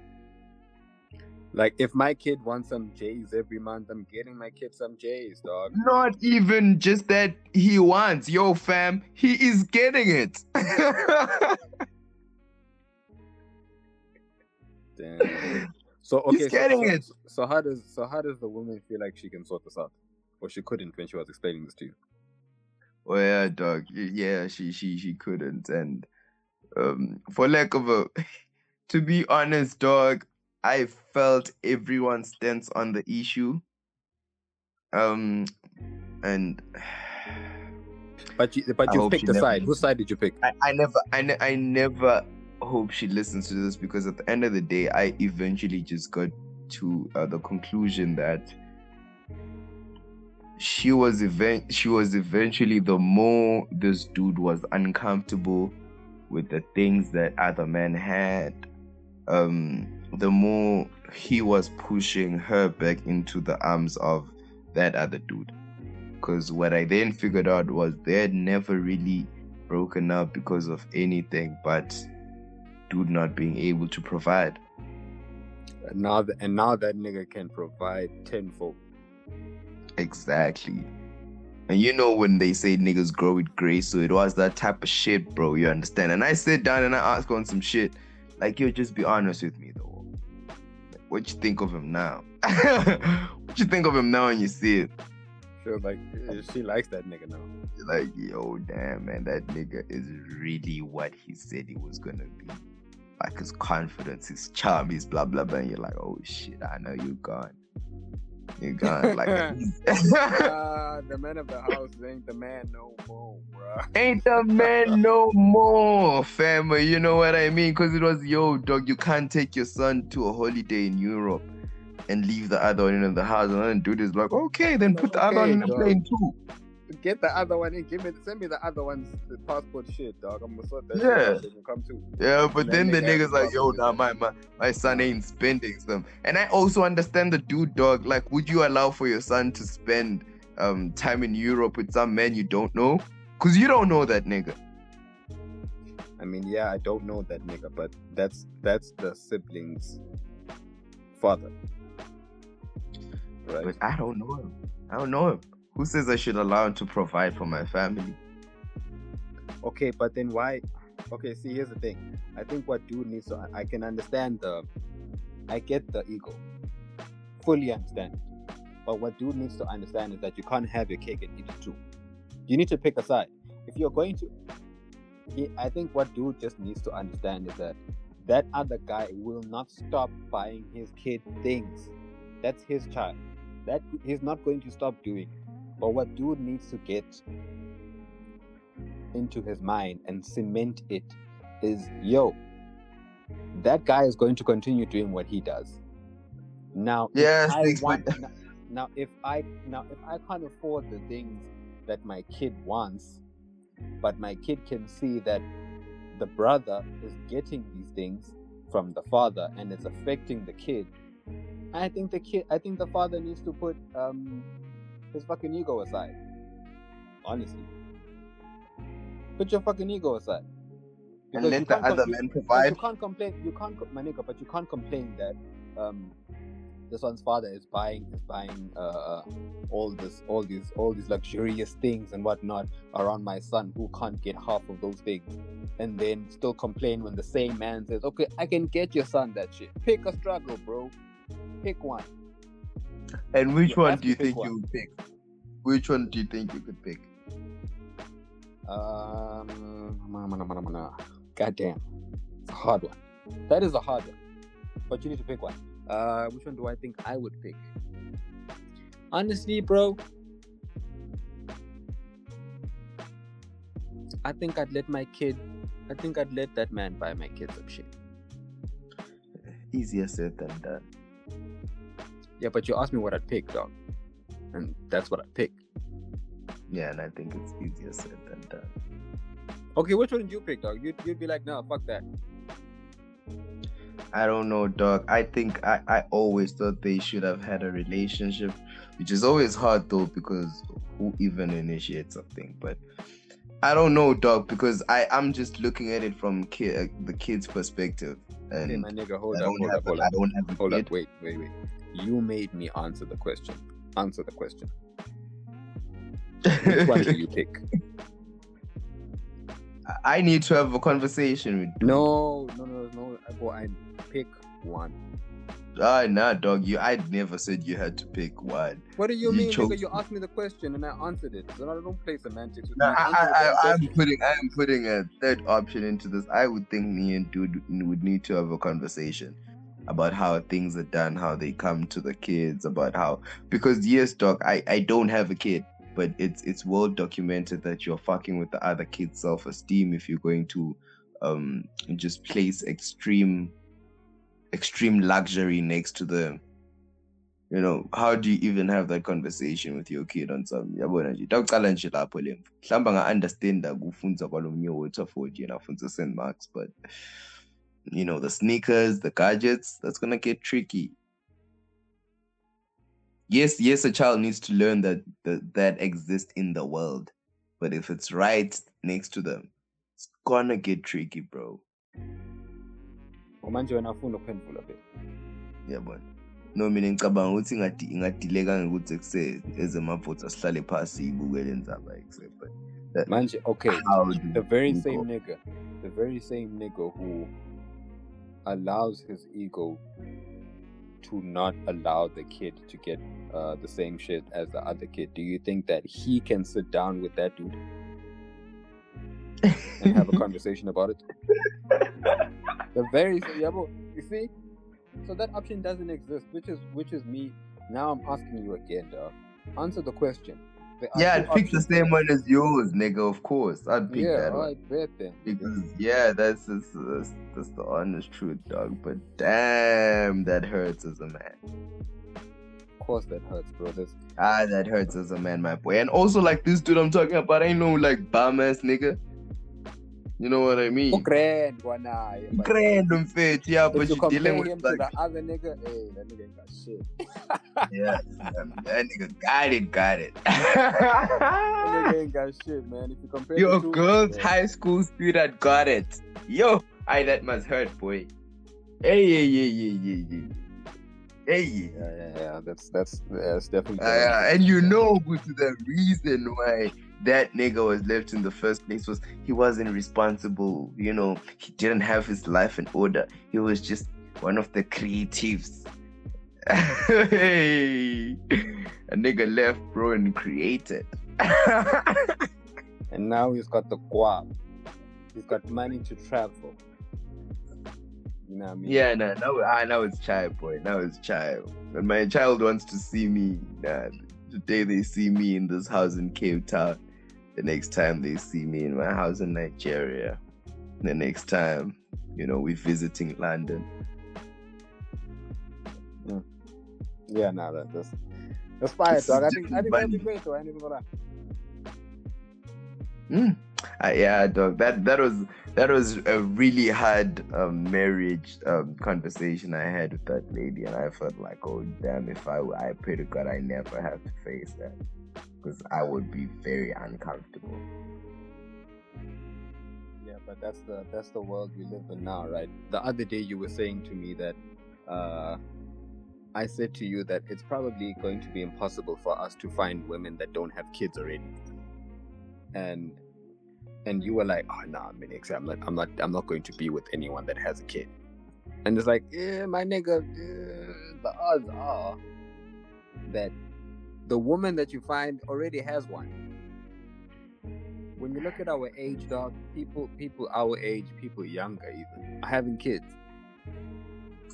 Like if my kid wants some J's every month, I'm getting my kid some J's, dog. Not even just that he wants. Yo, fam, he is getting it. (laughs) Damn. So okay, He's getting so, it. So how does so how does the woman feel like she can sort this out, or she couldn't when she was explaining this to you? well, yeah, dog. Yeah, she she she couldn't. And um for lack of a (laughs) to be honest, dog, I felt everyone's stance on the issue. Um and (sighs) But you but I you picked a never side. Whose side did you pick? I, I never I, ne- I never hope she listens to this because at the end of the day I eventually just got to uh, the conclusion that she was event she was eventually the more this dude was uncomfortable with the things that other men had um the more he was pushing her back into the arms of that other dude. Because what I then figured out was they had never really broken up because of anything but dude not being able to provide. And now that and now that nigga can provide tenfold. Exactly. And you know when they say niggas grow with grace, so it was that type of shit, bro. You understand? And I sit down and I ask on some shit, like, yo, just be honest with me though. what you think of him now? (laughs) what you think of him now when you see it? She was like, eh, she likes that nigga now. Like, yo, damn, man, that nigga is really what he said he was gonna be. Like his confidence, his charm, his blah blah blah. And you're like, oh shit, I know you're gone. You're gone. (laughs) Like (laughs) Ah, the man of the house ain't the man no more, bruh. ain't the man no more, family. You know what I mean? Because it was yo, dog. You can't take your son to a holiday in Europe and leave the other one in the house and then do this. Like, okay, then put the other one in the plane too. Get the other one and give me send me the other one's the passport shit, dog. I'm gonna sort that Yeah. shit. Come too. Yeah, but That then the nigga's like, yo, nah, my, my my son ain't spending some. And I also understand the dude, dog. Like, would you allow for your son to spend um time in Europe with some man you don't know? Cause you don't know that nigga. I mean, yeah, I don't know that nigga, but that's that's the siblings' father. Right. But I don't know him. I don't know him. Who says I should allow him to provide for my family? Okay, but then why? Okay, see, here's the thing. I think what dude needs to. I can understand the. I get the ego. Fully understand. But what dude needs to understand is that you can't have your cake and eat it too. You need to pick a side. If you're going to. He, I think what dude just needs to understand is that that other guy will not stop buying his kid things. That's his child. That he's not going to stop doing it. But what dude needs to get into his mind and cement it is yo that guy is going to continue doing what he does. Now if Yes, I want, (laughs) now, now if i now if i can't afford the things that my kid wants but my kid can see that the brother is getting these things from the father and it's affecting the kid i think the kid i think the father needs to put um his fucking ego aside honestly Put your fucking ego aside. And Because you let the other com- man provide. You can't complain. You can't, my nigga, but you can't complain that um, this one's father is buying is buying uh, all this, all these, all these luxurious things and whatnot around my son who can't get half of those things, and then still complain when the same man says, "Okay, I can get your son that shit." Pick a struggle, bro. Pick one. And which You one do you think one. you would pick? Which one do you think you could pick? Um, goddamn, it's a hard one. That is a hard one, but you need to pick one. Uh, which one do I think I would pick? Honestly, bro, I think I'd let my kid. I think I'd let that man buy my kid some shit. Easier said than done. Yeah, but you asked me what I'd pick, dog, and that's what I'd pick. Yeah, and I think it's easier said than done. Okay, which one did you pick, dog? You'd, you'd be like, nah, fuck that. I don't know, dog. I think I, I always thought they should have had a relationship, which is always hard though because who even initiates something? But I don't know, dog, because I I'm just looking at it from kid, uh, the kid's perspective, and Hey, my nigga, hold I up, don't hold have up, hold I don't have a Hold kid. up, wait, wait, wait. You made me answer the question. Answer the question. Which one do you (laughs) pick? I need to have a conversation with. No, no, no, no. I go. I pick one. Ah, nah, dog. You, I never said you had to pick one. What do you, You mean, nigga? You asked me the question and I answered it. So I don't play semantics with me. I, I, I, I'm putting, I'm putting a third option into this. I would think me and dude would need to have a conversation about how things are done, how they come to the kids, about how because yes, dog, I, I don't have a kid, but it's it's well documented that you're fucking with the other kid's self esteem if you're going to um just place extreme extreme luxury next to them. You know, how do you even have that conversation with your kid on some yabona nje takucala nje lapho le mhlawumbe nga-understanda kufunza kwalomnye wethu afford yena afunza st marks but you know the sneakers the gadgets that's gonna get tricky. Yes yes a child needs to learn that that, that exists in the world but if it's right next to them it's gonna get tricky bro. Manje wena afuna ukuphendula be yabona no mina ngicabanga ukuthi ingadi- ingadileka ngokuthi kuse ezemavoti sihlale phasi ibukele except but that, manje okay the very same nigga the very same nigga who allows his ego to not allow the kid to get uh, the same shit as the other kid, do you think that he can sit down with that dude and have a (laughs) conversation about it? The very yeah, but you see, so that option doesn't exist, which is which is me. Now I'm asking you again, dog. Answer the question. Yeah, I'd pick the same one as yours, nigga. Of course, I'd pick Yeah, that one. right, bet then. Because yeah, that's that's, that's that's the honest truth, dog. But damn, that hurts as a man. Of course, that hurts, bro. That's, Ah, that hurts as a man, my boy. And also, like this dude I'm talking about, ain't no like bum ass nigga. You know what I mean? grand, guana, yeah, but Random fit, yeah, but you you're dealing him with to the other nigga, hey, that nigga ain't got shit. (laughs) yeah, um, that nigga got it, got it. That nigga (laughs) ain't got shit, man. If you compare Yo, the two, girls, yeah. high school student got it. Yo, I that must hurt, boy. Hey, yeah, yeah, yeah, yeah, yeah. Hey, yeah. Yeah, yeah, yeah. That's that's that's definitely. Uh, and you know, but the reason why that nigga was left in the first place was he wasn't responsible. You know, he didn't have his life in order. He was just one of the creatives. (laughs) hey, a nigga left, bro, and created. (laughs) and now he's got the guap. He's got money to travel. You know what I mean? yeah, no, no, ah, now it's child, boy. Now it's child. And my child wants to see me. Nah, the day they see me in this house in Cape Town, the next time they see me in my house in Nigeria, the next time, you know, we're visiting London. Yeah, nah, that, that's that's fire, dog. I think I think that'd be great, though. I ain't even gonna. Mm. Uh, yeah, dog. That that was that was a really hard um, marriage um, conversation I had with that lady, and I felt like, oh damn, if I I pray to God I never have to face that, because I would be very uncomfortable. Yeah, but that's the that's the world we live in now, right? The other day you were saying to me that uh, I said to you that it's probably going to be impossible for us to find women that don't have kids already, and and you were like, oh nah, Minix, I'm not I'm not I'm not going to be with anyone that has a kid, and it's like, yeah, my nigga, the odds are that the woman that you find already has one when you look at our age, dog, people people our age, people younger even, are having kids.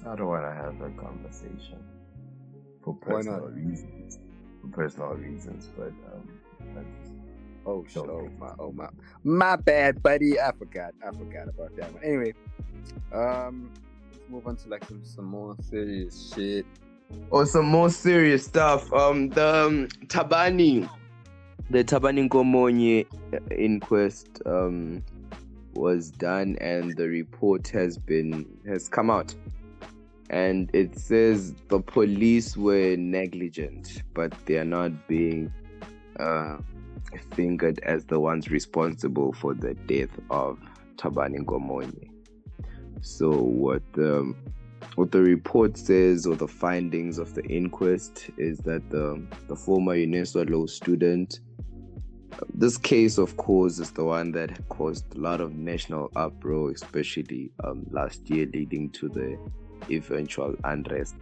I don't want to have that conversation for personal reasons. For personal reasons, but um, that's, Oh shit! Oh my! Oh my! My bad, buddy. I forgot. I forgot about that one. Anyway, um, let's move on to like some some more serious shit. Oh, some more serious stuff. Um, the um, Thabani, the Thabani Nkomonye inquest um was done, and the report has been has come out, and it says the police were negligent, but they are not being uh fingered as the ones responsible for the death of Thabani Nkomonye. So what the what the report says or the findings of the inquest is that the, the former UNESWA law student this case of course is the one that caused a lot of national uproar especially um, last year leading to the eventual unrest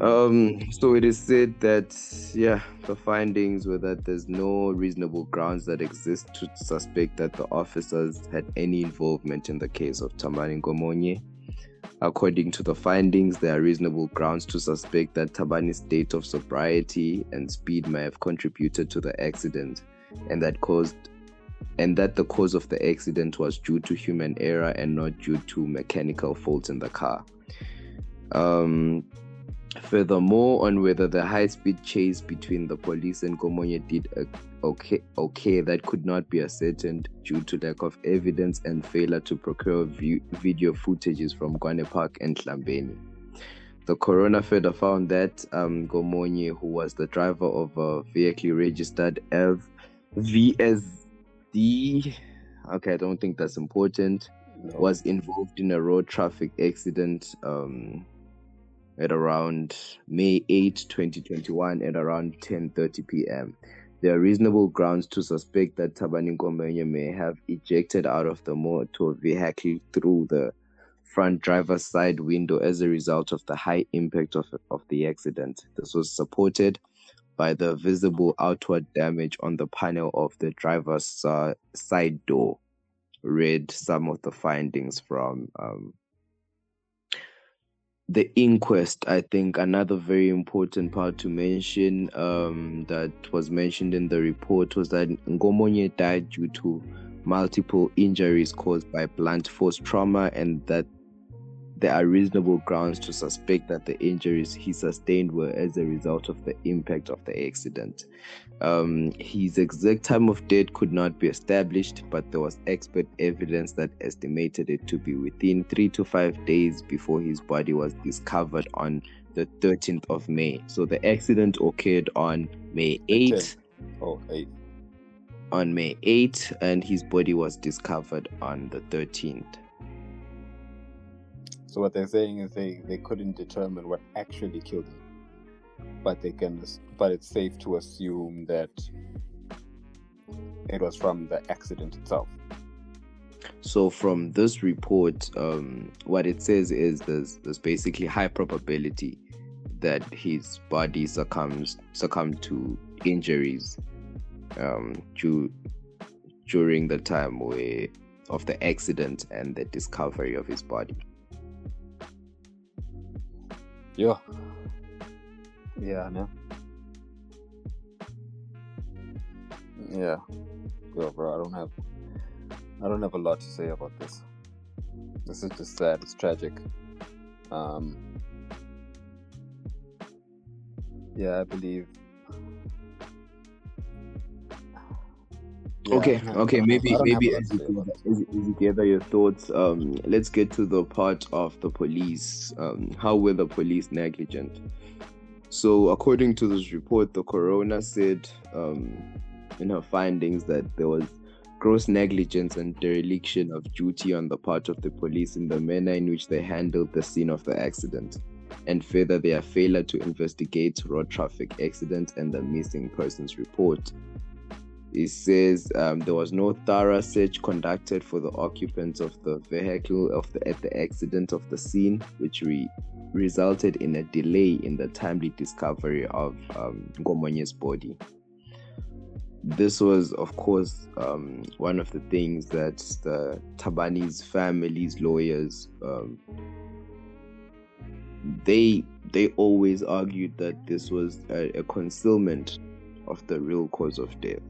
um, so it is said that yeah, the findings were that there's no reasonable grounds that exist to suspect that the officers had any involvement in the case of Thabani Nkomonye. According to the findings, there are reasonable grounds to suspect that Thabani's state of sobriety and speed may have contributed to the accident, and that caused and that the cause of the accident was due to human error and not due to mechanical faults in the car. Um, Furthermore, on whether the high-speed chase between the police and Nkomonye did okay, okay, that could not be ascertained due to lack of evidence and failure to procure view, video footages from Gwane Park and Tlambeni. The coroner further found that um, Nkomonye, who was the driver of a vehicle registered F VSD, okay, I don't think that's important, No. was involved in a road traffic accident um, at around May 8, 2021 at around 10:30 p.m. There are reasonable grounds to suspect that Thabani Nkomonye may have ejected out of the motor vehicle through the front driver's side window as a result of the high impact of, of the accident. This was supported by the visible outward damage on the panel of the driver's uh, side door. Read some of the findings from um, the inquest. I think another very important part to mention um, that was mentioned in the report was that Nkomonye died due to multiple injuries caused by blunt force trauma and that there are reasonable grounds to suspect that the injuries he sustained were as a result of the impact of the accident. Um, his exact time of death could not be established, but there was expert evidence that estimated it to be within three to five days before his body was discovered on the 13th of May. So the accident occurred on May 8th. Oh, eight. On May 8th, and his body was discovered on the 13th. So what they're saying is they, they couldn't determine what actually killed him, but they can. But it's safe to assume that it was from the accident itself. So from this report, um, what it says is there's there's basically high probability that his body succumbs succumbed to injuries um, due, during the time where of the accident and the discovery of his body. Yeah. Yeah, no. Yeah. Yo, bro, I don't have I don't have a lot to say about this. This is just sad, it's tragic. Um Yeah, I believe Yeah, okay, okay, maybe have- I don't have maybe a lot as you, say about this. as, you- as you gather your thoughts, um, let's get to the part of the police. Um, how were the police negligent? So, according to this report, the coroner said um, in her findings that there was gross negligence and dereliction of duty on the part of the police in the manner in which they handled the scene of the accident, and further their failure to investigate road traffic accident and the missing persons report. It says um, there was no thorough search conducted for the occupants of the vehicle of the, at the accident of the scene, which re- resulted in a delay in the timely discovery of um, body. This was, of course, um, one of the things that the Thabani's family's lawyers um, they they always argued that this was a, a concealment of the real cause of death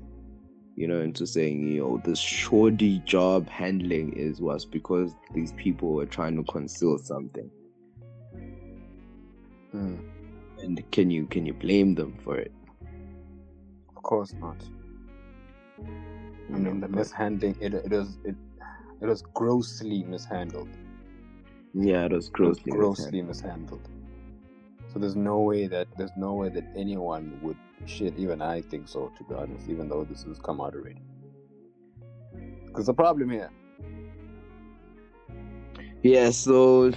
you know, into saying, you know, this shoddy job handling is was because these people were trying to conceal something. Hmm. And can you can you blame them for it? Of course not. I mean, the mishandling it it was it it was grossly mishandled. Yeah, it was grossly. grossly mishandled. So there's no way that there's no way that anyone would shit. Even I think so, to be honest. Even though this has come out already. Because the problem here, Yeah, so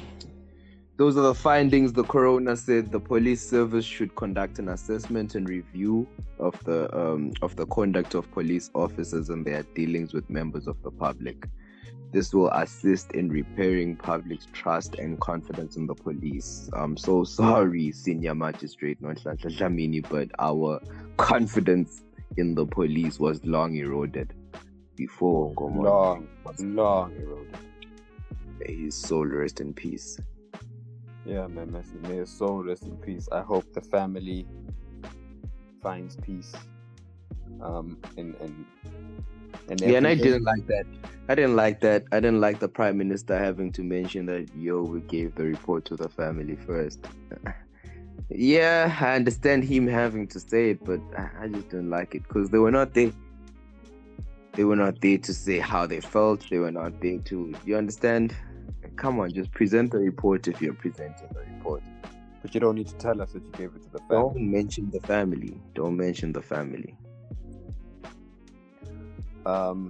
those are the findings. The coroner said the police service should conduct an assessment and review of the um, of the conduct of police officers and their dealings with members of the public. This will assist in repairing public trust and confidence in the police. I'm so (laughs) sorry, senior magistrate Nonhlanhla Dlamini, but our confidence in the police was long eroded before long, long eroded. May his soul rest in peace. Yeah, man, may may his soul rest in peace. I hope the family finds peace. Um, and and and Yeah, and I didn't like that. I didn't like that. I didn't like the prime minister having to mention that yo, we gave the report to the family first. (laughs) yeah, I understand him having to say it, but I I just didn't like it because they were not there. They were not there to say how they felt. They were not there to. You understand? Come on, just present the report if you're presenting the report. But you don't need to tell us that you gave it to the family. Don't mention the family. Don't mention the family. Um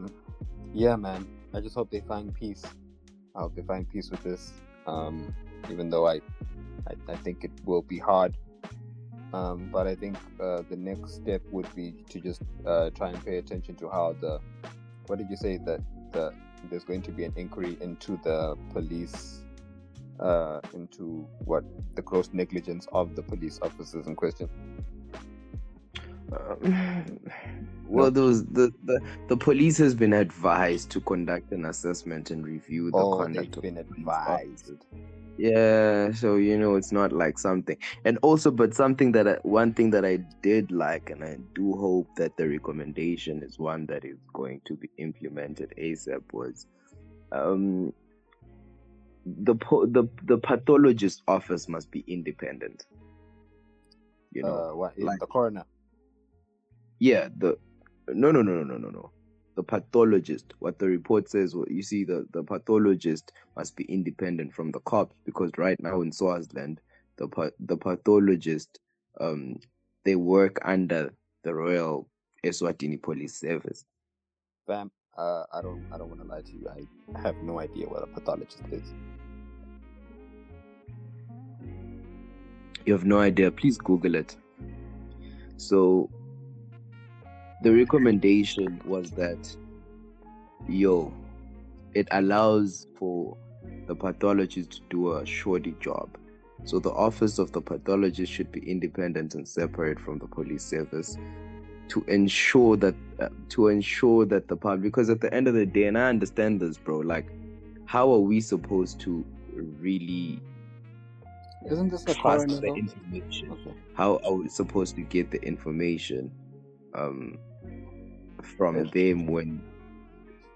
yeah man. I just hope they find peace. I hope they find peace with this. Um even though i i, I think it will be hard. Um but i think uh the next step would be to just uh try and pay attention to how the what did you say? That the there's going to be an inquiry into the police uh, into what the gross negligence of the police officers in question? Um, (sighs) well, those the, the the police has been advised to conduct an assessment and review the oh, conduct they've been advised. Yeah, so you know it's not like something, and also, but something that I, one thing that I did like, and I do hope that the recommendation is one that is going to be implemented ASAP was, um, the po- the the pathologist office must be independent. You know, uh, what like- the coroner? Yeah, the no no no no no no no. The pathologist, what the report says, what you see, the, the pathologist must be independent from the cops because right now in Swaziland, the pa- the pathologist, um, they work under the Royal Eswatini Police Service. Fam, uh, I don't, I don't want to lie to you. I have no idea what a pathologist is. You have no idea. Please Google it. So, the recommendation was that, yo, it allows for the pathologist to do a shorty job. So, the office of the pathologist should be independent and separate from the police service to ensure that uh, to ensure that the public because at the end of the day and I understand this bro like how are we supposed to really Isn't this a trust the information Okay. how are we supposed to get the information um from them when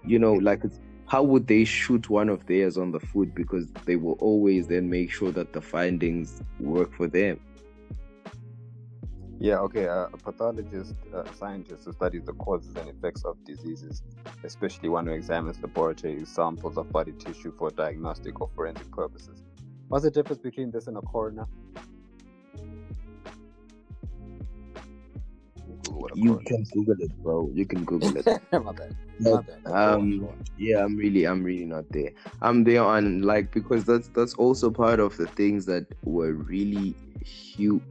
you know like it's, how would they shoot one of theirs on the foot because they will always then make sure that the findings work for them Yeah, okay. Uh, a pathologist, uh, a scientist who studies the causes and effects of diseases, especially one who examines laboratory samples of body tissue for diagnostic or forensic purposes. What's the difference between this and a coroner? What a you can is. google it bro you can google it (laughs) My bad. My bad. Um yeah i'm really i'm really not there i'm there on like because that's that's also part of the things that were really huge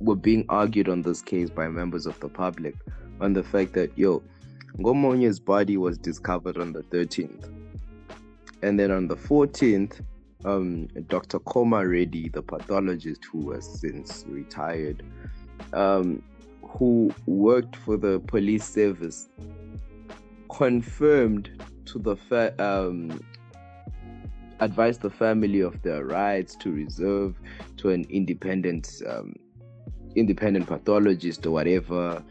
were being argued on this case by members of the public on the fact that yo Nkomonye's body was discovered on the 13th and then on the 14th um dr koma reddy the pathologist who has since retired um who worked for the police service confirmed to the fa- um advised the family of their rights to reserve to an independent um, independent pathologist or whatever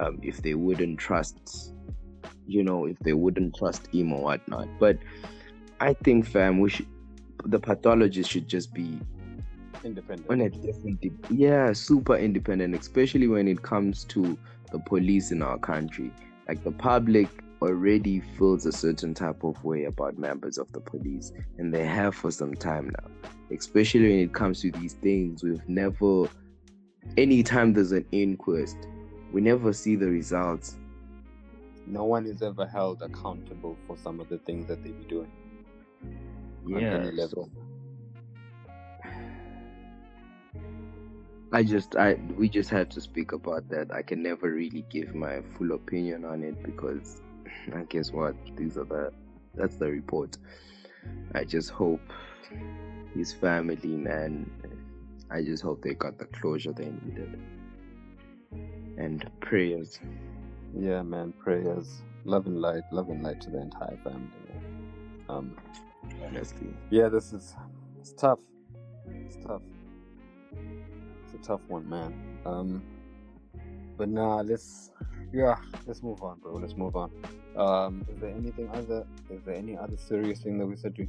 um, if they wouldn't trust you know if they wouldn't trust him or whatnot. But i think fam we should the pathologist should just be Independent. on a different yeah super independent especially when it comes to the police in our country. Like the public already feels a certain type of way about members of the police and they have for some time now. Especially when it comes to these things we've never anytime there's an inquest we never see the results. No one is ever held accountable for some of the things that they be doing. Yeah I just I we just had to speak about that. I can never really give my full opinion on it because (laughs) I guess what these are the that's the report. I just hope his family, man. I just hope they got the closure they needed. And prayers. Yeah, man. Prayers, love and light, love and light to the entire family. Um, Honestly. yeah, this is it's tough. It's tough. Tough one, man. Um, but nah, let's yeah, let's move on, bro. Let's move on. Um, is there anything other? Is there any other serious thing that we said we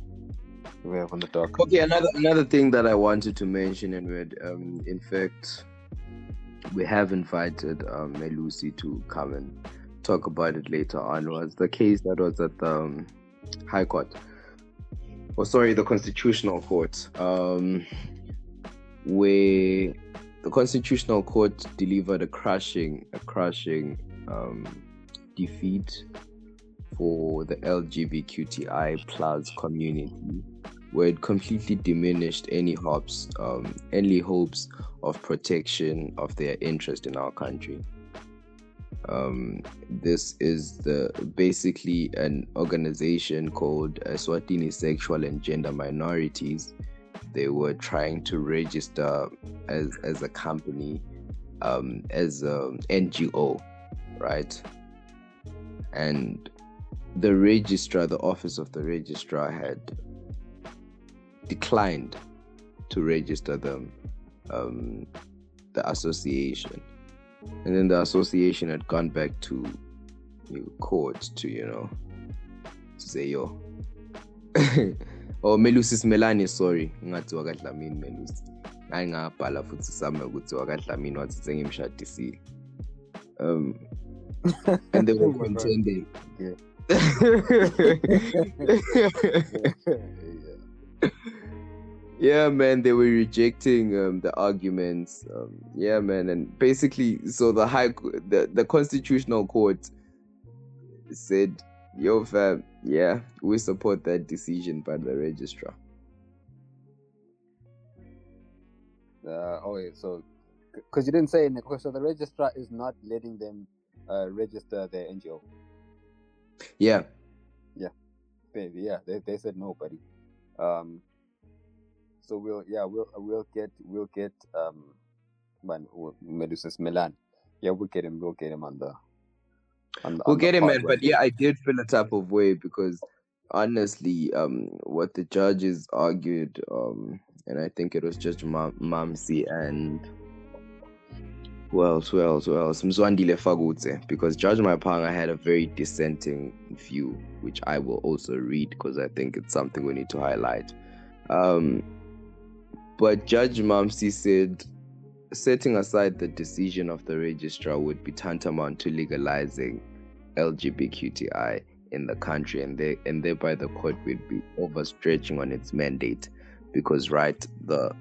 we have on the dock? Okay, another another thing that I wanted to mention, and we um, in fact, we have invited um, Melusi to come and talk about it later on. Was the case that was at the um, High Court, or sorry, the Constitutional Court, um, where the Constitutional Court delivered a crushing, a crushing um, defeat for the LGBTQI plus community where it completely diminished any hopes, um, any hopes of protection of their interest in our country. Um, this is the basically an organization called uh, Swatini Sexual and Gender Minorities. They were trying to register as as a company, um, as an NGO, right? And the registrar, the office of the registrar, had declined to register them, um, the association and then the association had gone back to you court to you know to say yo (laughs) oh melusi simelane sorry. Ngingathiwa kadlamini melusi ngayi ngabhala futhi sami ukuthiwa kadlamini wathi sengimshadisile um and they were (laughs) contending. Yeah. yeah man they were rejecting um, the arguments. Um, yeah man and basically so the high the, the constitutional court said yo fam yeah we support that decision by the registrar Uh, oh, wait, so because you didn't say in the so the registrar is not letting them uh, register their NGO. yeah yeah, Baby, yeah, they, they said no, buddy. Um, so we'll yeah we'll we'll get we'll get um, man Melusi Simelane. Yeah, we'll get him. We'll get him on the. We'll get him man but yeah i did feel a type of way because honestly um what the judges argued um and i think it was just Mam- Mumcy and who else who else who else? Mzwandile Fakudze because judge Maphanga had a very dissenting view which i will also read because i think it's something we need to highlight. Um but judge Mumcy said setting aside the decision of the registrar would be tantamount to legalizing LGBTQI in the country, and they and thereby the court would be overstretching on its mandate, because right the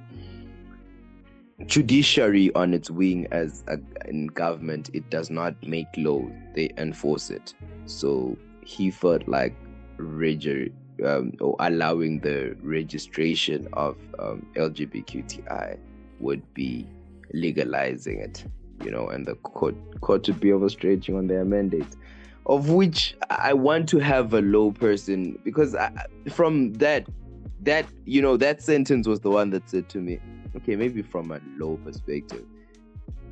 judiciary on its wing as a, in government it does not make law; they enforce it. So he felt like regi- um, or allowing the registration of um, lgbtqi would be legalizing it you know and the court court would be overstretching on their mandate of which i want to have a low person because I, from that that you know that sentence was the one that said to me okay maybe from a low perspective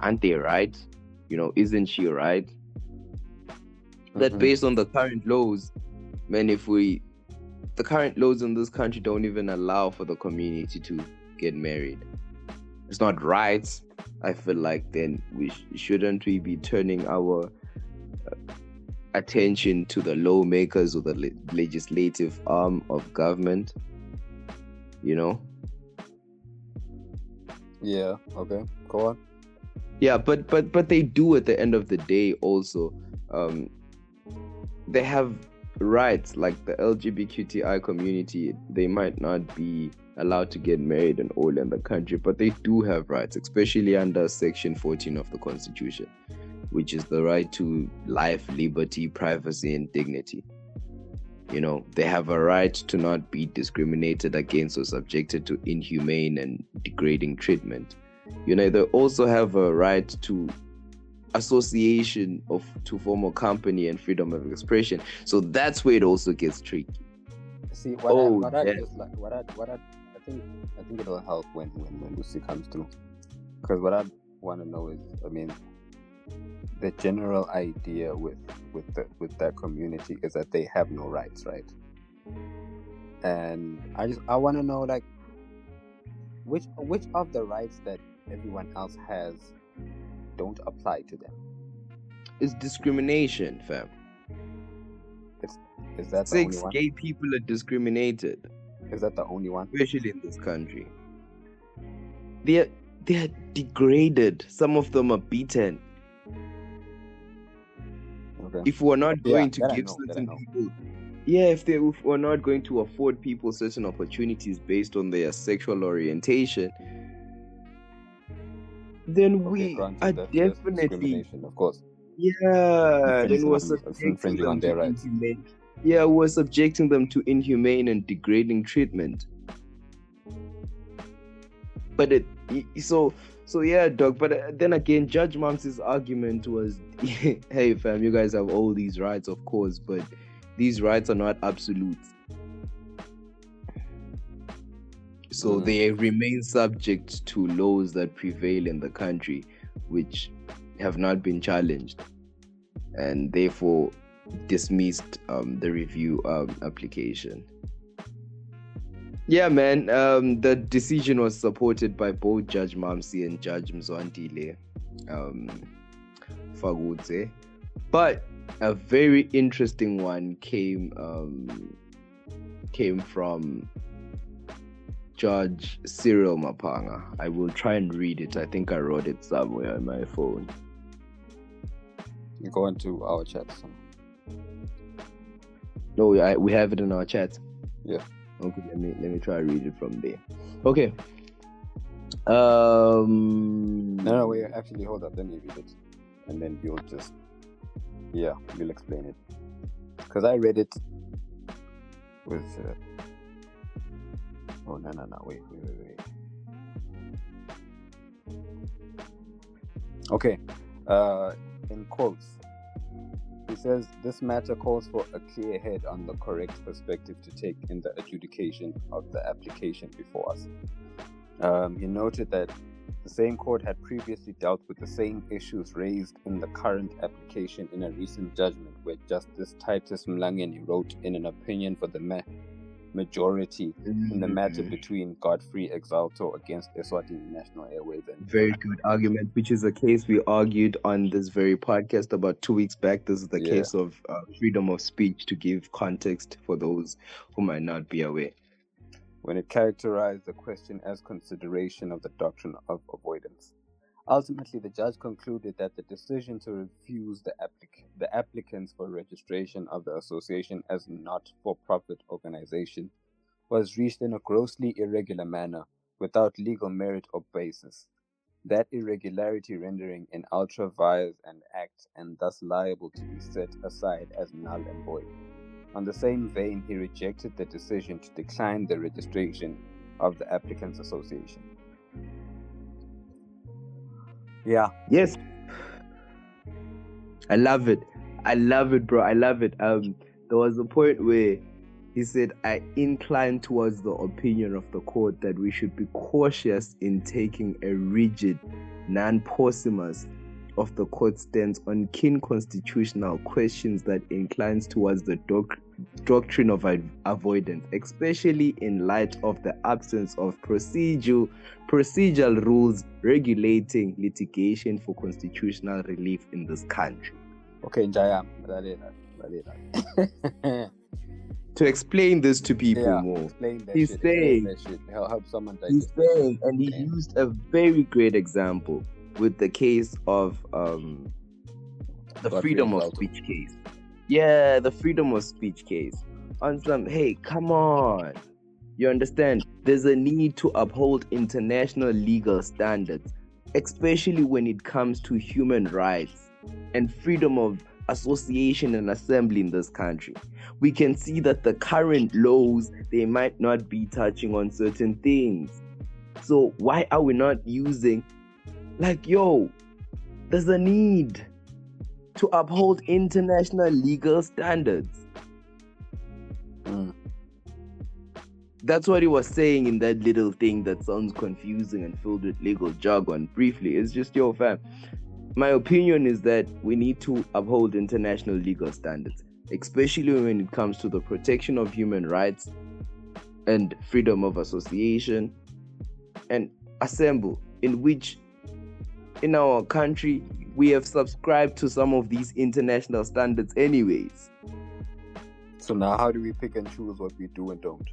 aren't they right? You know isn't she right? That Mhm. based on the current laws man if we the current laws in this country don't even allow for the community to get married it's not right i feel like then we sh- shouldn't we be turning our uh, attention to the lawmakers or the le- legislative arm of government you know Yeah. Okay. Go on. yeah but but but they do at the end of the day also um they have rights like the lgbtqi community they might not be allowed to get married and all in the country but they do have rights especially under section 14 of the constitution which is the right to life liberty privacy and dignity. You know they have a right to not be discriminated against or subjected to inhumane and degrading treatment. You know they also have a right to association of to form a company and freedom of expression. So that's where it also gets tricky. See what Oh, I, what I yeah. just like what I what I I think I think it'll help when when when Lucy comes through. Because what I want to know is I mean the general idea with with the with that community is that they have no rights right? And I just I want to know like which which of the rights that everyone else has don't apply to them? It's discrimination fam. Is that six gay people are discriminated is that the only one? Especially in this country. They're they're degraded. Some of them are beaten. Okay. If we're not Yeah, going to give know, certain people yeah if they if we're not going to afford people certain opportunities based on their sexual orientation then Okay, we granted, are definitely of course. Yeah then we're infringing on their rights. Yeah we're subjecting them to inhumane and degrading treatment but it so So yeah, dog. But uh, then again, Judge Mams's argument was, (laughs) "Hey, fam, you guys have all these rights, of course, but these rights are not absolute. So Mm. they remain subject to laws that prevail in the country, which have not been challenged, and therefore dismissed um, the review um, application." Yeah, man. Um, the decision was supported by both Judge Mumcy and Judge Mzwandile um, Fakudze. But a very interesting one came um, came from Judge Cyril Maphanga. I will try and read it. I think I wrote it somewhere on my phone. You go into our chat. So. No, I, we have it in our chat. Yeah. Okay, let me let me try to read it from there. Okay. Um. No, no, wait. Actually, hold up. Let me read it, and then you'll just, yeah, you'll explain it. Because I read it with. Uh... Oh no no no! Wait wait wait wait. Okay, uh, in quotes, he says this matter calls for a clear head on the correct perspective to take in the adjudication of the application before us. Um, he noted that the same court had previously dealt with the same issues raised in the current application in a recent judgment where Justice Titus Mlangeni wrote in an opinion for the ma- majority in the matter Mm, between Godfrey Exalto against Eswatini National Airways and Very good argument, which is a case we argued on this very podcast about two weeks back. This is the Yeah. case of uh, freedom of speech to give context for those who might not be aware. when it characterized the question as consideration of the doctrine of avoidance. Ultimately, the judge concluded that the decision to refuse the, applic- the applicants for registration of the association as not for profit organization was reached in a grossly irregular manner without legal merit or basis. That irregularity rendering an ultra vires an act and thus liable to be set aside as null and void. On the same vein, he rejected the decision to decline the registration of the Applicants Association. Yeah, Yes. I love it. I love it, bro. I love it. Um, there was a point where he said, I incline towards the opinion of the court that we should be cautious in taking a rigid, non posthumous of the court stance on keen constitutional questions that inclines towards the doc- doctrine of avoidance, especially in light of the absence of procedural procedural rules regulating litigation for constitutional relief in this country. okay, Jaya. To explain this to people yeah, more, He's shit. saying- Help, someone he's saying, and he Okay. used a very great example with the case of um, the freedom of speech case. Yeah, the freedom of speech case. On some, hey, come on. You understand? There's a need to uphold international legal standards, especially when it comes to human rights and freedom of association and assembly in this country. We can see that the current laws they might not be touching on certain things. So why are we not using like yo, there's a need to uphold international legal standards. Mm. That's what he was saying in that little thing that sounds confusing and filled with legal jargon. Briefly, it's just your fam. My opinion is that we need to uphold international legal standards, especially when it comes to the protection of human rights and freedom of association and assemble, in which in our country we have subscribed to some of these international standards, anyways. So now, how do we pick and choose what we do and don't?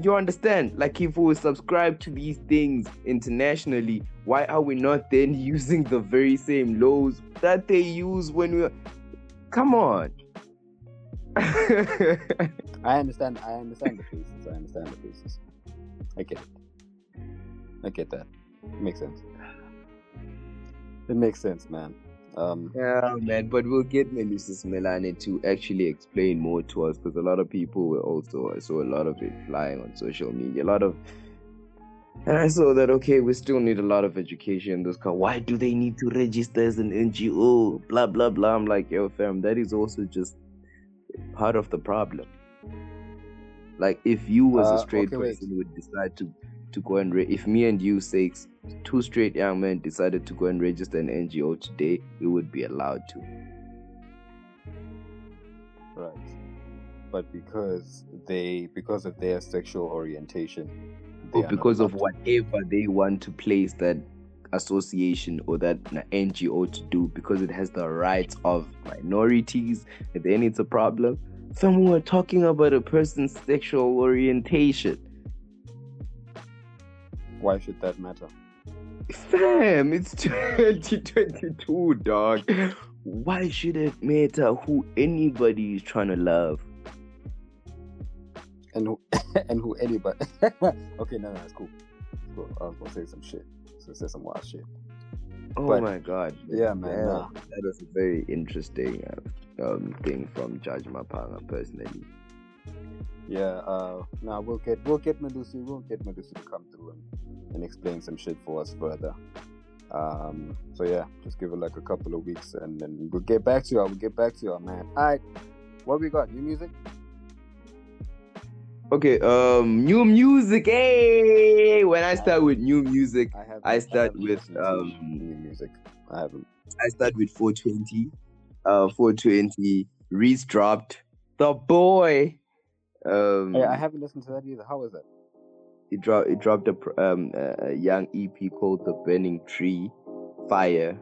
You understand? Like, if we subscribe to these things internationally, why are we not then (laughs) using the very same laws that they use when we? Come on. (laughs) I understand. I understand the pieces. I understand the pieces. I get it. I get that. It makes sense. It makes sense, man. Um, yeah, man. But we'll get Melusi Simelane to actually explain more to us because a lot of people were also I saw a lot of it flying on social media. A lot of And I saw that okay, we still need a lot of education this car. Why do they need to register as an NGO? Blah blah blah. I'm like, yo, fam, that is also just part of the problem. Like if you was Uh, a straight okay, wait. person would decide to to go and re- if me and you six two straight young men decided to go and register an NGO today, we would be allowed to. Right. But because they because of their sexual orientation, Or because of whatever they want to place that association or that NGO to do because it has the rights of minorities, then it's a problem. Some were talking about a person's sexual orientation. Why should that matter? Fam, it's (laughs) 2022, dog. Why should it matter who anybody is trying to love? And who (laughs) and who anybody (laughs) Okay, no, no, it's cool. It's cool. I was gonna say some shit. So say some wild shit. Oh But- my god. Yeah, man. Nah. That was a very interesting uh, um, thing from Judge Maphanga personally. Yeah, uh nah, we'll get we'll get Melusi, we'll get Melusi to come through and, and explain some shit for us further. Um so yeah, just give it like a couple of weeks and then we'll get back to you. We'll get back to you, man. Alright. What we got? New music? Okay, um, new music. Hey, when I start with new music, I have I start haven't with, um, new music. I haven't. I start with 420. Uh, 420. Reese dropped the boy. Um, Hey, I haven't listened to that either. How is that? it dropped. It dropped a um a a young EP called The Burning Tree. Fire.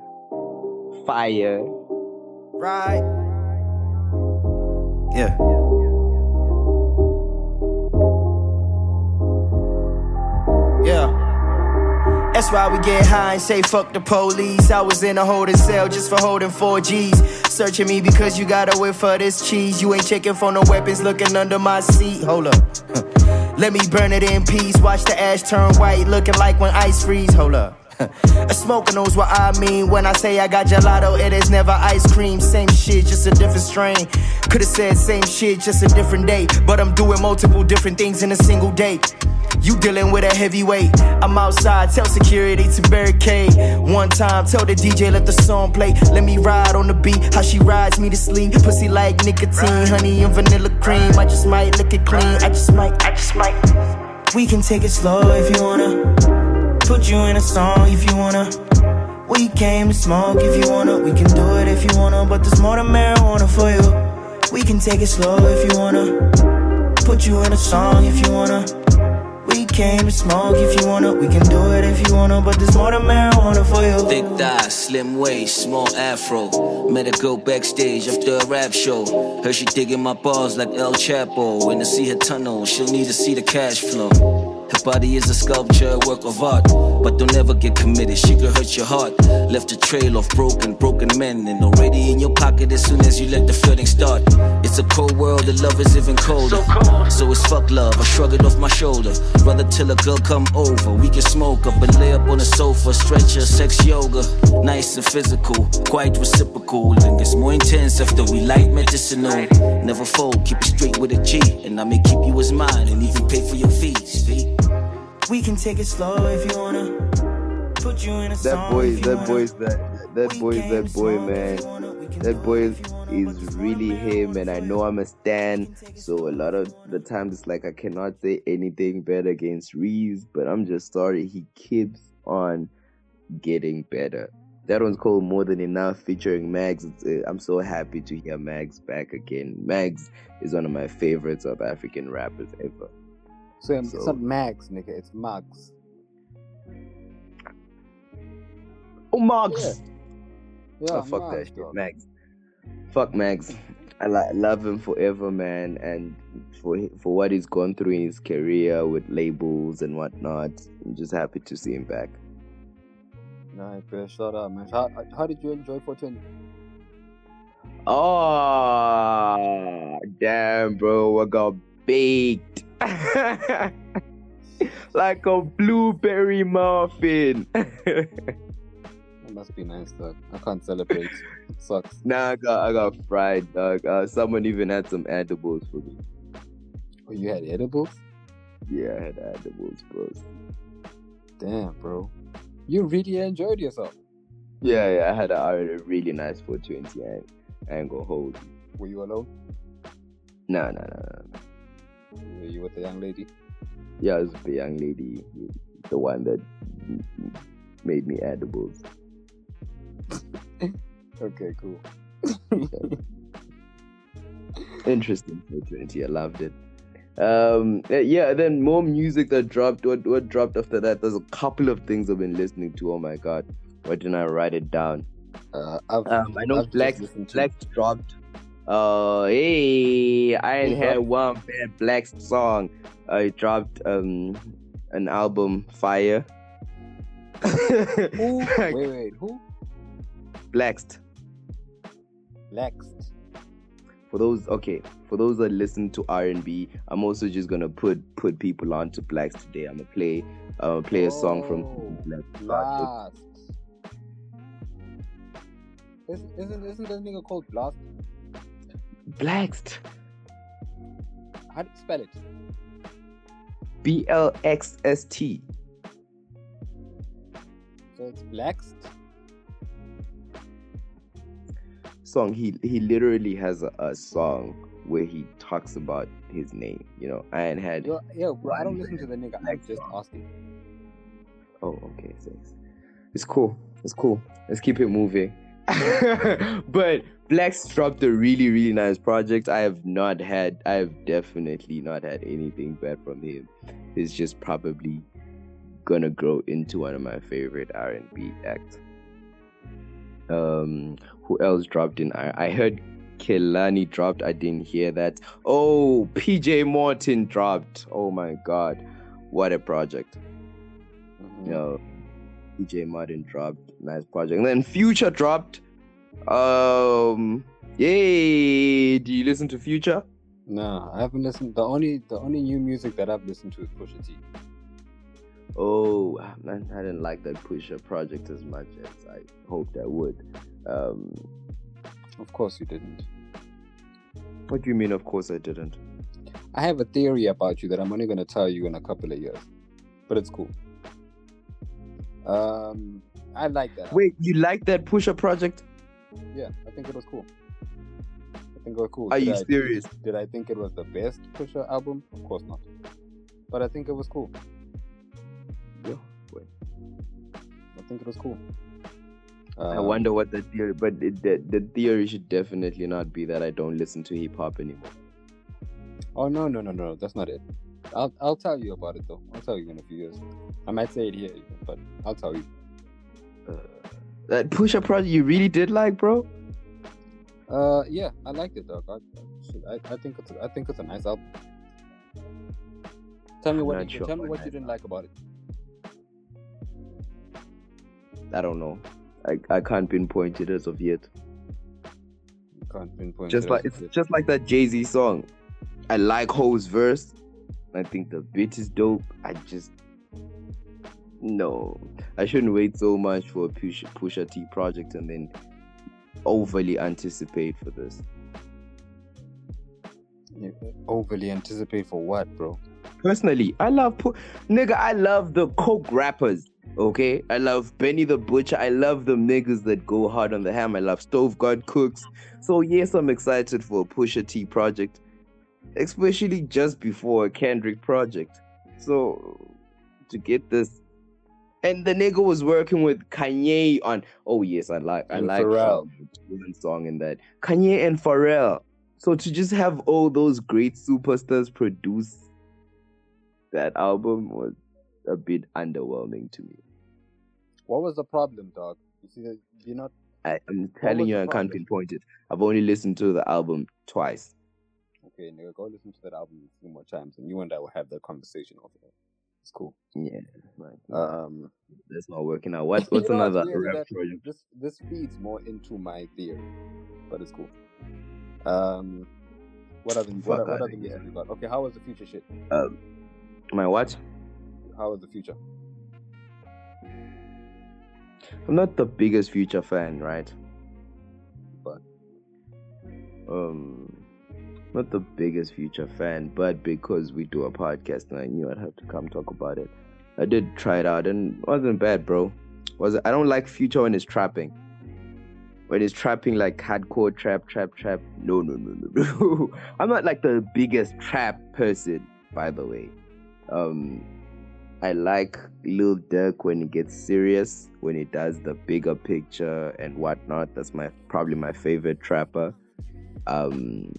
Fire. Right. Yeah. Yeah. That's why we get high and say fuck the police. I was in a holding cell just for holding 4 G's. Searching me because you got a whiff for this cheese. You ain't checking for no weapons looking under my seat. Hold up. (laughs) Let me burn it in peace. Watch the ash turn white, looking like when ice freeze. Hold up. (laughs) A smoker knows what I mean when I say I got gelato. It is never ice cream. Same shit, just a different strain. Could've said same shit, just a different day. But I'm doing multiple different things in a single day. You dealing with a heavyweight. I'm outside, tell security to barricade. One time, tell the DJ let the song play. Let me ride on the beat, how she rides me to sleep. Pussy like nicotine, honey and vanilla cream. I just might lick it clean. I just might, I just might. We can take it slow if you wanna. Put you in a song if you wanna. We came to smoke if you wanna. We can do it if you wanna. But there's more than marijuana for you. We can take it slow if you wanna. Put you in a song if you wanna. We came to smoke if you wanna. We can do it if you wanna. But there's more than marijuana for you. Thick thighs, slim waist, small afro. Met a girl backstage after a rap show. Heard she digging my balls like El Chapo. When I see her tunnel, she'll need to see the cash flow. Her body is a sculpture, a work of art. But don't ever get committed, she could hurt your heart. Left a trail of broken, broken men. And already in your pocket as soon as you let the flirting start. It's a cold world, the love is even colder. So it's fuck love, I shrug it off my shoulder. Rather till a girl come over, we can smoke up and lay up on the sofa, stretcher, sex yoga. Nice and physical, quite reciprocal. And it's more intense after we light medicinal. Never fold, keep it straight with a G. And I may keep you as mine and even pay for take it slow if you wanna. Put you in a That boy, that wanna. boy's that that boy, came that boy, man. you wanna. We can That boy is, if you wanna, but is really him, and I know I'm a stan. We can take it So a lot of the times it's like I cannot say anything bad against Reeves, but I'm just sorry he keeps on getting better. That one's called More Than Enough featuring Maggz. Uh, I'm so happy to hear Maggz back again. Maggz is one of my favorite South African rappers ever. So, it's not Max, nigga, it's Maggz. Oh, Maggz! Yeah, oh, fuck that Maggz, shit. dog. Maggz. Fuck Max. I li- love him forever, man. And for for what he's gone through in his career with labels and whatnot, I'm just happy to see him back. Nah, bro, shout out, man. How, how did you enjoy 420? Oh, ah, damn, bro. I got baked. (laughs) like a blueberry muffin. That must be nice, dog. I can't celebrate. It sucks. (laughs) nah, I got, I got fried, dog. Uh, someone even had some edibles for me. Oh, you had edibles? Yeah, I had edibles, bro. Damn, bro. You really enjoyed yourself. Yeah, yeah, I had a, I had a really nice 420. I, I ain't gonna hold. you. Were you alone? No, no, no, no. Were you with the young lady? Yeah, it was the young lady, the one that made me edibles. (laughs) Okay, cool. Interesting 420. I loved it. Um, uh, yeah, then more music that dropped. What what dropped after that? There's a couple of things I've been listening to. Oh my god, why didn't I write it down? Uh, Um, I know I've Black Black dropped. Uh, hey, I had one bad Black song. I dropped um an album, Fire. Who? (laughs) Wait, wait, who? Blackst. Lext. For those okay, for those that listen to R and B, I'm also just gonna put put people on to Blacks today. I'm gonna play uh play a song from Oh, Black. Blast. Isn't, isn't, isn't that nigga called Blast? Blackst. How do you spell it? B L X S T. So it's Blackst? Song. He he literally has a, a song where he talks about his name. You know, I ain't had. Yo, yo, bro, I don't listen to the nigga. I'm just song. asking. Oh, okay, thanks. It's cool. It's cool. Let's keep it moving. (laughs) but Blacks dropped a really, really nice project. I have not had, I have definitely not had anything bad from him. He's just probably gonna grow into one of my favorite R&B acts. Um, who else dropped in? I, I heard Kehlani dropped. I didn't hear that. Oh, PJ Morton dropped. Oh my God, what a project! Mhm. you know, PJ Morton dropped nice project, and then Future dropped. Um, yay! Do you listen to Future? No, I haven't listened. The only the only new music that I've listened to is Pusha T. Oh man, I didn't like that Pusha project as much as I hoped I would. Um, Of course you didn't. what do you mean? Of course I didn't. I have a theory about you that I'm only gonna tell you in a couple of years, but it's cool. Um, I like that. Wait, you like that Pusha project? Yeah, I think it was cool. I think it was cool. Are Did you I- serious? Did I think it was the best Pusha album? Of course not. But I think it was cool. Yeah. wait. I think it was cool. I Um, wonder what the theory, but it, the the theory should definitely not be that I don't listen to hip hop anymore. Oh no no no no, that's not it. I'll I'll tell you about it though. I'll tell you in a few years. I might say it here, but I'll tell you. That Pusha project you really did like, bro? Uh, yeah, I liked it, dog. I, I, I think it's a, I think it's a nice album. Tell me I'm what you, sure tell me what you didn't like about it. I don't know. I, I can't pinpoint it as of yet. You can't pinpoint. Just it like it's kid. just like that Jay Z song. I like Hov's verse. I think the beat is dope. I just no. I shouldn't wait so much for a Pusha, Pusha T project and then overly anticipate for this. You overly anticipate for what, bro? Personally, I love pu- nigga. I love the coke rappers. Okay, I love Benny the Butcher. I love the niggas that go hard on the ham. I love Stove God Cooks. So yes, I'm excited for a Pusha T project, especially just before a Kendrick project. So to get this, and the nigga was working with Kanye on. Oh yes, I like I And like Pharrell. um, one song in that Kanye and Pharrell. So to just have all those great superstars produce that album was a bit underwhelming to me. What was the problem, dog? You see you're not. I, I'm telling you, I can't pinpoint it. I've only listened to the album twice. Okay, nigga, go listen to that album a few more times, and you and I will have that conversation over there. It's cool. Yeah, right. Um, that's not working out. What, (laughs) You what's know another rap project? This this feeds more into my theory, but it's cool. Um, what other what, what other you got? Okay, how was the future shit? Um, my what? How was the future? I'm not the biggest Future fan, right? But Um, not the biggest Future fan, but because we do a podcast and I knew I'd have to come talk about it. I did try it out and wasn't bad, bro. Was I don't like Future when he's trapping. When he's trapping like hardcore trap, trap, trap. No, no, no, no, no. (laughs) I'm not like the biggest trap person, by the way. Um, I like Lil Durk when he gets serious, when he does the bigger picture and whatnot. That's my probably my favorite trapper. Um,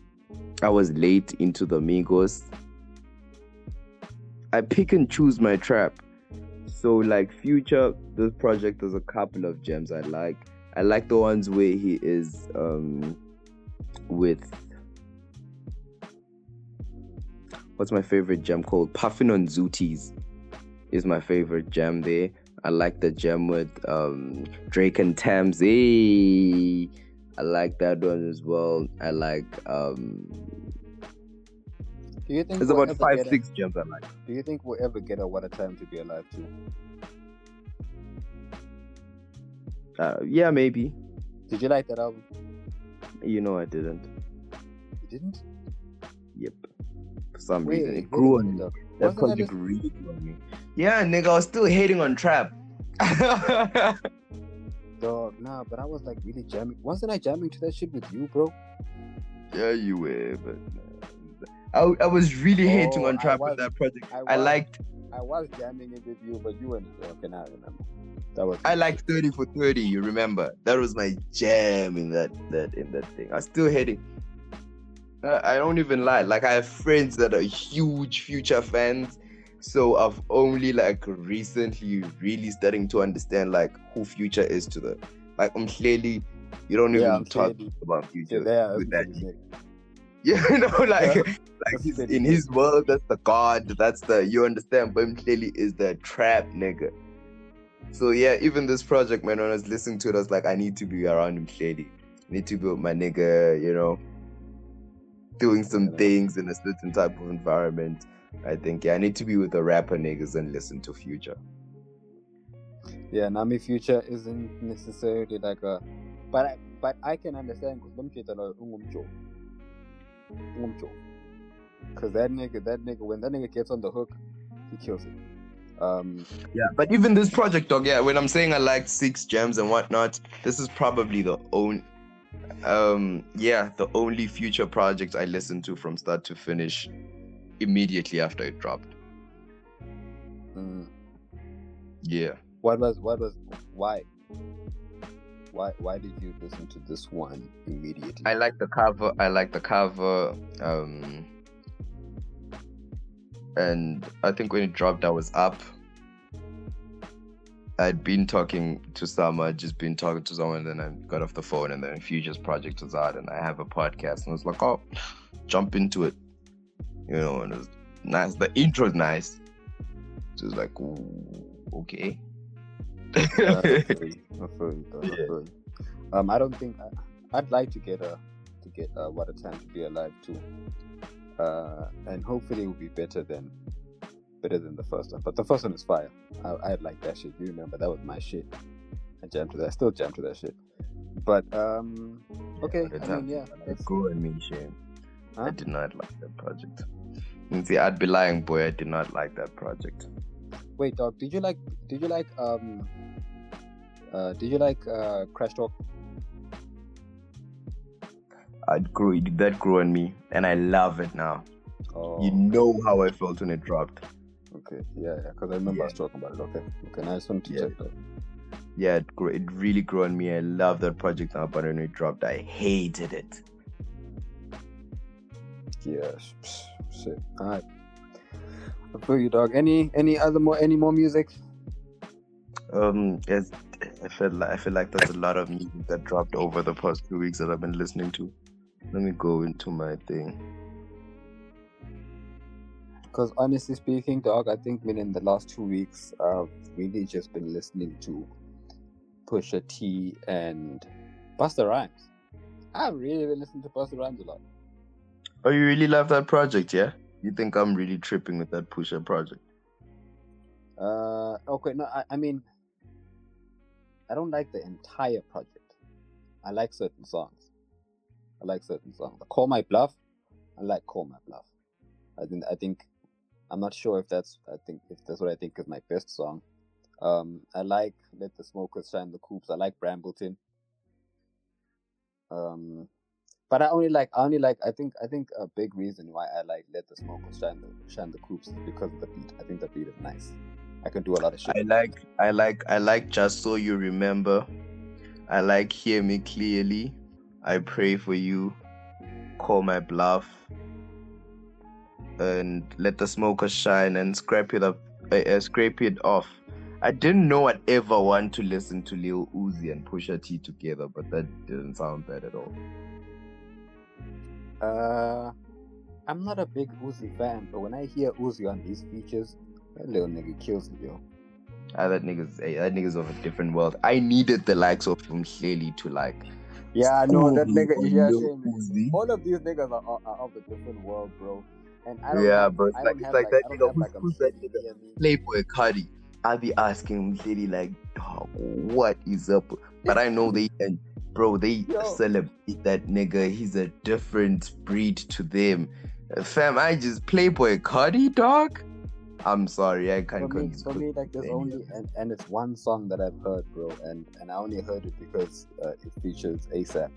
I was late into the Migos. I pick and choose my trap. So like Future, this project there's a couple of gems I like. I like the ones where he is um with what's my favorite gem called? Puffin on Zooties is my favorite gem there. I like the gem with um Drake and Tems. I like that one as well. I like um Do you think there's we'll about five, six gems I like. Do you think we'll ever get a What a Time to Be Alive too? Uh, yeah, maybe. Did you like that album? You know I didn't. You didn't? Yep. For some Wait, reason it grew on me. That project really grew on me. Yeah, nigga, I was still hating on trap. (laughs) Dog, nah, but I was like really jamming. Wasn't I jamming to that shit with you, bro? yeah, you were, but uh, I, I was really hating Oh, on trap with that project. I I liked I was jamming it with you, but you weren't. Okay, now I remember. That was. I liked 30 for 30, you remember? That was my jam in that that in that thing. I still hate it. I don't even lie. Like I have friends that are huge future fans. So I've only like recently really starting to understand like who future is to the Like I'm clearly you don't Yeah, even I'm talk clearly- about future there. with that. Yeah, (laughs) you know, (laughs) like Yeah. like he's, in his world, that's the god, that's the you understand. But clearly is the trap nigga. So yeah, even this project, man, when I was listening to it, I was like, I need to be around him clearly. I need to be with my nigga, you know, doing some Yeah. things in a certain type of environment. I think yeah, I need to be with the rapper niggas and listen to Future. Yeah, Nami Future isn't necessarily like a, but I, but I can understand because Bumchita lo ungumjo, ungumjo, because that nigga, that nigga, when that nigga gets on the hook, he kills it. Um, Yeah, but even this project, dog, yeah, when I'm saying I liked six gems and whatnot, this is probably the only, um, yeah, the only future project I listened to from start to finish immediately after it dropped. mm, Yeah. what was, what was, why, why, why did you listen to this one immediately? I like the cover. I like the cover. Um, and I think when it dropped, I was up. I'd been talking to someone, I'd just been talking to someone, and then I got off the phone, and then Futures Project was out, and I have a podcast, and I was like, oh, jump into it, you know, and it was nice. The intro is nice. So it was like, ooh, okay. I you. I feel you, though, I Yeah. (laughs) Um, I don't think I, I'd like to get a to get uh, what a time to be alive too, uh, and hopefully it will be better than better than the first one. But the first one is fire. I, I like that shit. You remember that was my shit. I jammed to that. I still jam to that shit. But um, okay. The I mean, yeah. That's, Go and me, shame. I did not like that project. See, I'd be lying, boy. I did not like that project. Wait, dog. Did you like? Did you like? Um, uh, did you like uh, Crash Talk? I grew it- that grew on me, and I love it now. Oh, You know how I felt when it dropped. okay. Yeah, yeah. Because I remember Yeah. us talking about it. Okay. Okay. Now I just wanted to Yeah. check that. Yeah, it, grew, it really grew on me. I love that project now, but when it dropped, I hated it. Sh- shit. All right. I feel you, dog. Any any other more any more music? Um, it's, I feel like I feel like there's a lot of music that dropped over the past two weeks that I've been listening to. Let me go into my thing. Because honestly speaking, dog, I think man, in the last two weeks, I've really just been listening to Pusha T and Busta Rhymes. I've really been listening to Busta Rhymes a lot. Oh, you really love that project, yeah? You think I'm really tripping with that Pusha project? Uh, okay, no, I, I mean, I don't like the entire project. I like certain songs. I like certain songs. Call My Bluff. I like Call My Bluff. I think I think I'm not sure if that's I think if that's what I think is my best song. Um, I like Let the Smokers Shine the Coupes. I like Brambleton. Um, but I only like I only like I think I think a big reason why I like Let the Smokers Shine the Shine the Coupes is because of the beat. I think the beat is nice. I can do a lot of shit. I like I like I like just so you remember. I like hear me clearly. I pray for you. Call my bluff. And let the smoker shine and scrape it up uh, uh, scrape it off. I didn't know I'd ever want to listen to Lil Uzi and Pusha T together, but that didn't sound bad at all. Uh, I'm not a big Uzi fan, but when I hear Uzi on these features, that little nigga kills me, yo. Ah, that nigga's eh, that nigga's of a different world. I needed the likes of him clearly to like. Yeah, I know that nigga. Yeah, shame. All of these niggas are, are, are of a different world, bro. And I don't Yeah, but it's I like- it's have, like that I nigga, who's- like, who's that nigga? Playboi Carti. I'll be asking him clearly like, dog, what is up? But I know they (laughs) and bro, they Yo. celebrate that nigga. He's a different breed to them. Uh, Fam, I just Playboi Carti, dog. I'm sorry, I can't For me, for me, like there's only and, and it's one song that I've heard, bro, and and I only heard it because uh, it features ASAP.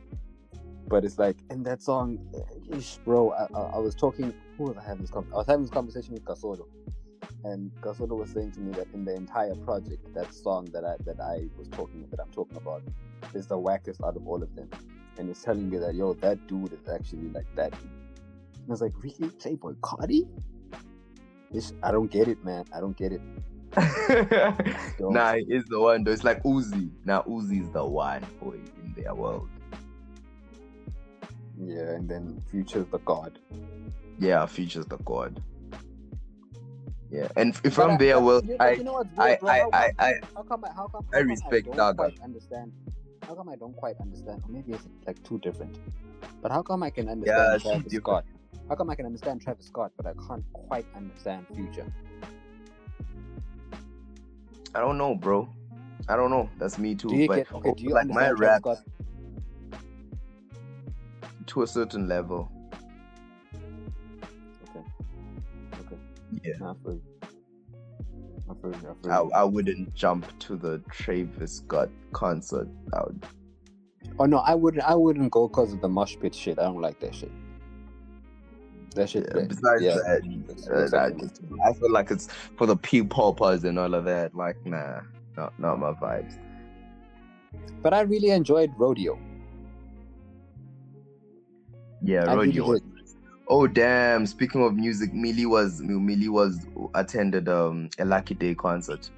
But it's like in that song, ish, bro. I, I, I was talking. Who was I having this? Con- I was having this conversation with Gasolo, and Gasolo was saying to me that in the entire project, that song that I that I was talking that I'm talking about is the wackest out of all of them. And he's telling me that yo, that dude is actually like that. And I was like, really, Playboi Carti? This I don't get it, man. I don't get it. (laughs) Don't. nah, he is the one though. It's like Uzi. Now Uzi's the one boy in their world. Yeah, and then Future's the god. Yeah, features the god. Yeah, and if But from I- but world, you, I, you know what's I? I, I, I, how come I, how come, I respect don't Gaga. quite understand. How come I don't quite understand? Or maybe it's like too different. But how come I can understand Yeah, Travis. Scott? How come I can understand Travis Scott, but I can't quite understand Future? I don't know, bro. I don't know. That's me too. But get okay? Do you like my rap to a certain level. Yeah. I feel. I feel. I feel I. I wouldn't jump to the Travis Scott concert. I would, Oh no, I wouldn't. I wouldn't go because of the mosh pit shit. I don't like that shit. That shit. yeah, that- besides yeah, that, it's- uh, it's that actually- just- I feel like it's for the pee poppers and all of that. Like, nah, not not my vibes. But I really enjoyed Rodeo. Yeah, I really rodeo. was- did. Oh damn! Speaking of music, Millie was Millie was attended um a Lucky Daye concert.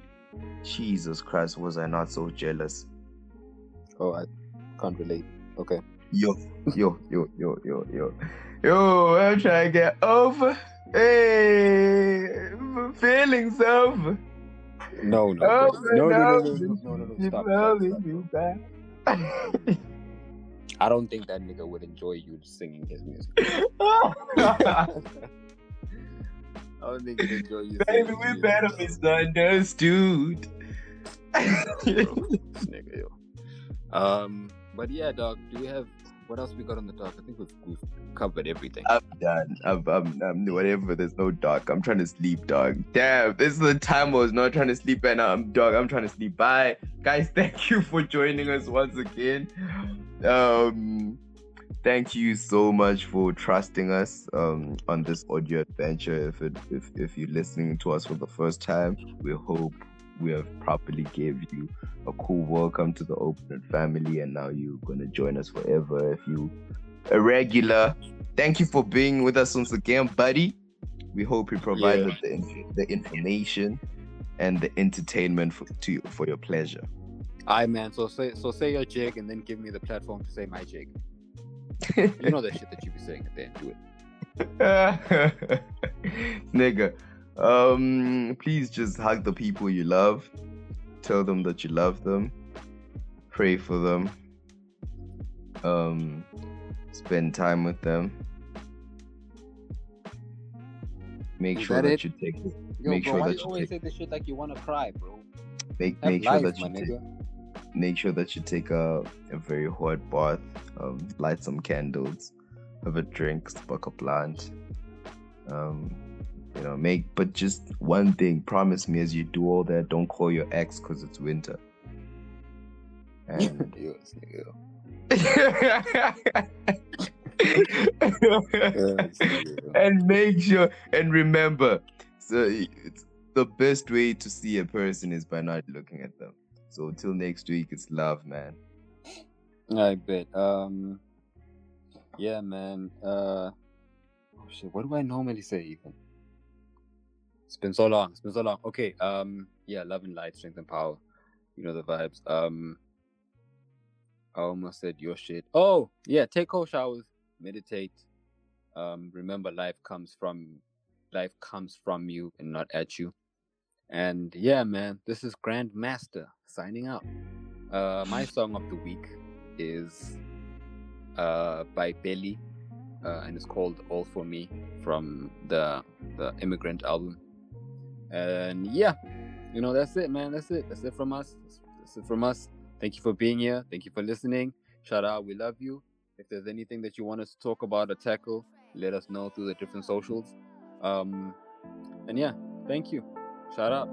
Jesus Christ, was I not so jealous? Oh, I can't relate. Okay. Yo, yo, yo, yo, yo, yo, yo! I'm trying to get over. Hey, feelings over. No, no, Oh, no, no, no, no, no, no, no, no, no, You stop, loving stop, me stop. back. (laughs) I don't think that nigga would enjoy you singing his music. (laughs) I don't think he'd enjoy you Baby, we better music. misunderstood. Nigga, yo. Um, but yeah, dog. Do we have what else we got on the dock? I think we've, we've covered everything. I'm done. I'm, I'm, I'm whatever. There's no dog. I'm trying to sleep, dog. Damn, this is the time I was not trying to sleep, and I'm dog. I'm trying to sleep. Bye, guys. (laughs) Thank you for joining us once again. Um, thank you so much for trusting us um on this audio adventure. If it, if if you're listening to us for the first time, we hope we have properly gave you a cool welcome to the Open family, and now you're gonna join us forever. If you a regular. Thank you for being with us once again, buddy. We hope we provided Yeah. the, inf- the information and the entertainment for, to you, for your pleasure. Aye, man. So say so say your jig, and then give me the platform to say my jig. You know that (laughs) shit that you be saying at the end. Do it. (laughs) Nigga, um, please just hug the people you love. Tell them that you love them. Pray for them. Um, spend time with them. Make Is sure that that, you take Yo, Make bro, sure why that you you always take- say this shit like you wanna cry, bro? make Have make sure life, that you take nigga. make sure that you take a, a very hot bath, um, light some candles, have a drink, spark a plant, um, You know, make but just one thing. Promise me as you do all that, don't call your ex because it's winter. And Yo, this nigga. Yo, this nigga. and make sure and remember so it's the best way to see a person is by not looking at them so till next week it's love man I bet. Um, yeah, man. Uh, oh shit. What do I normally say? Even it's been so long. It's been so long. Okay. Um, yeah. Love and light, strength and power. You know the vibes. Um, I almost said your shit. Oh yeah. Take cold showers. Meditate. Um, remember life comes from life comes from you and not at you. And yeah, man. This is Grandmaster signing out. Uh, my song of the week is uh, by Belly, uh, and it's called "All for Me" from the the Immigrant album. And yeah, you know that's it, man. That's it. That's it from us. That's, that's it from us. Thank you for being here. Thank you for listening. Shout out. We love you. If there's anything that you want us to talk about or tackle, let us know through the different socials. Um, and yeah, thank you. Shout out.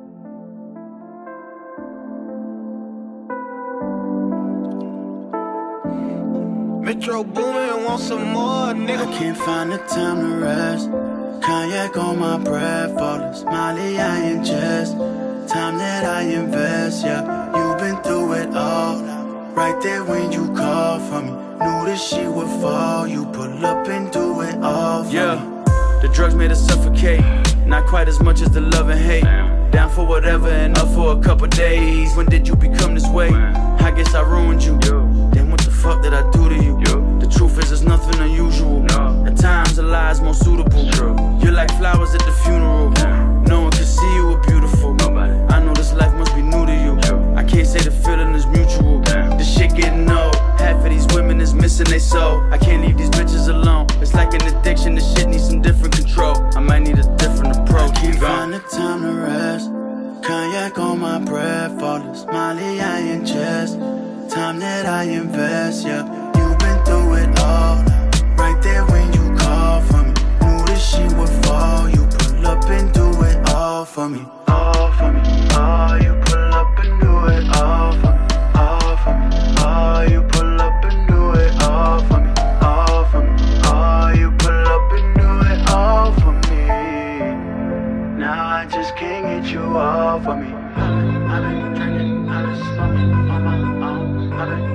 Metro Boomin, want some more, nigga. I can't find the time to rest. Cognac on my breath, all the smiley I ingest. Time that I invest, yeah. You've been through it all. Right there when you called for me. Knew that she would fall. You pull up and do it all for Yeah. me. The drugs made us suffocate. Not quite as much as the love and hate. Down for whatever and up for a couple days. When did you become this way? I guess I ruined you. Then what the fuck did I do to you? Truth is, it's nothing unusual. At times, a lie is more suitable. You're like flowers at the funeral. No one can see you were beautiful. I know this life must be new to you. I can't say the feeling is mutual. This shit getting old. Half of these women is missing they soul. I can't leave these bitches alone. It's like an addiction. This shit needs some different control. I might need a different approach. Can't You find the time to rest. Cognac on my breath, all the smiley I ingest. Time that I invest, yeah. I've been, I've been drinking, I've been smoking on my own. I've been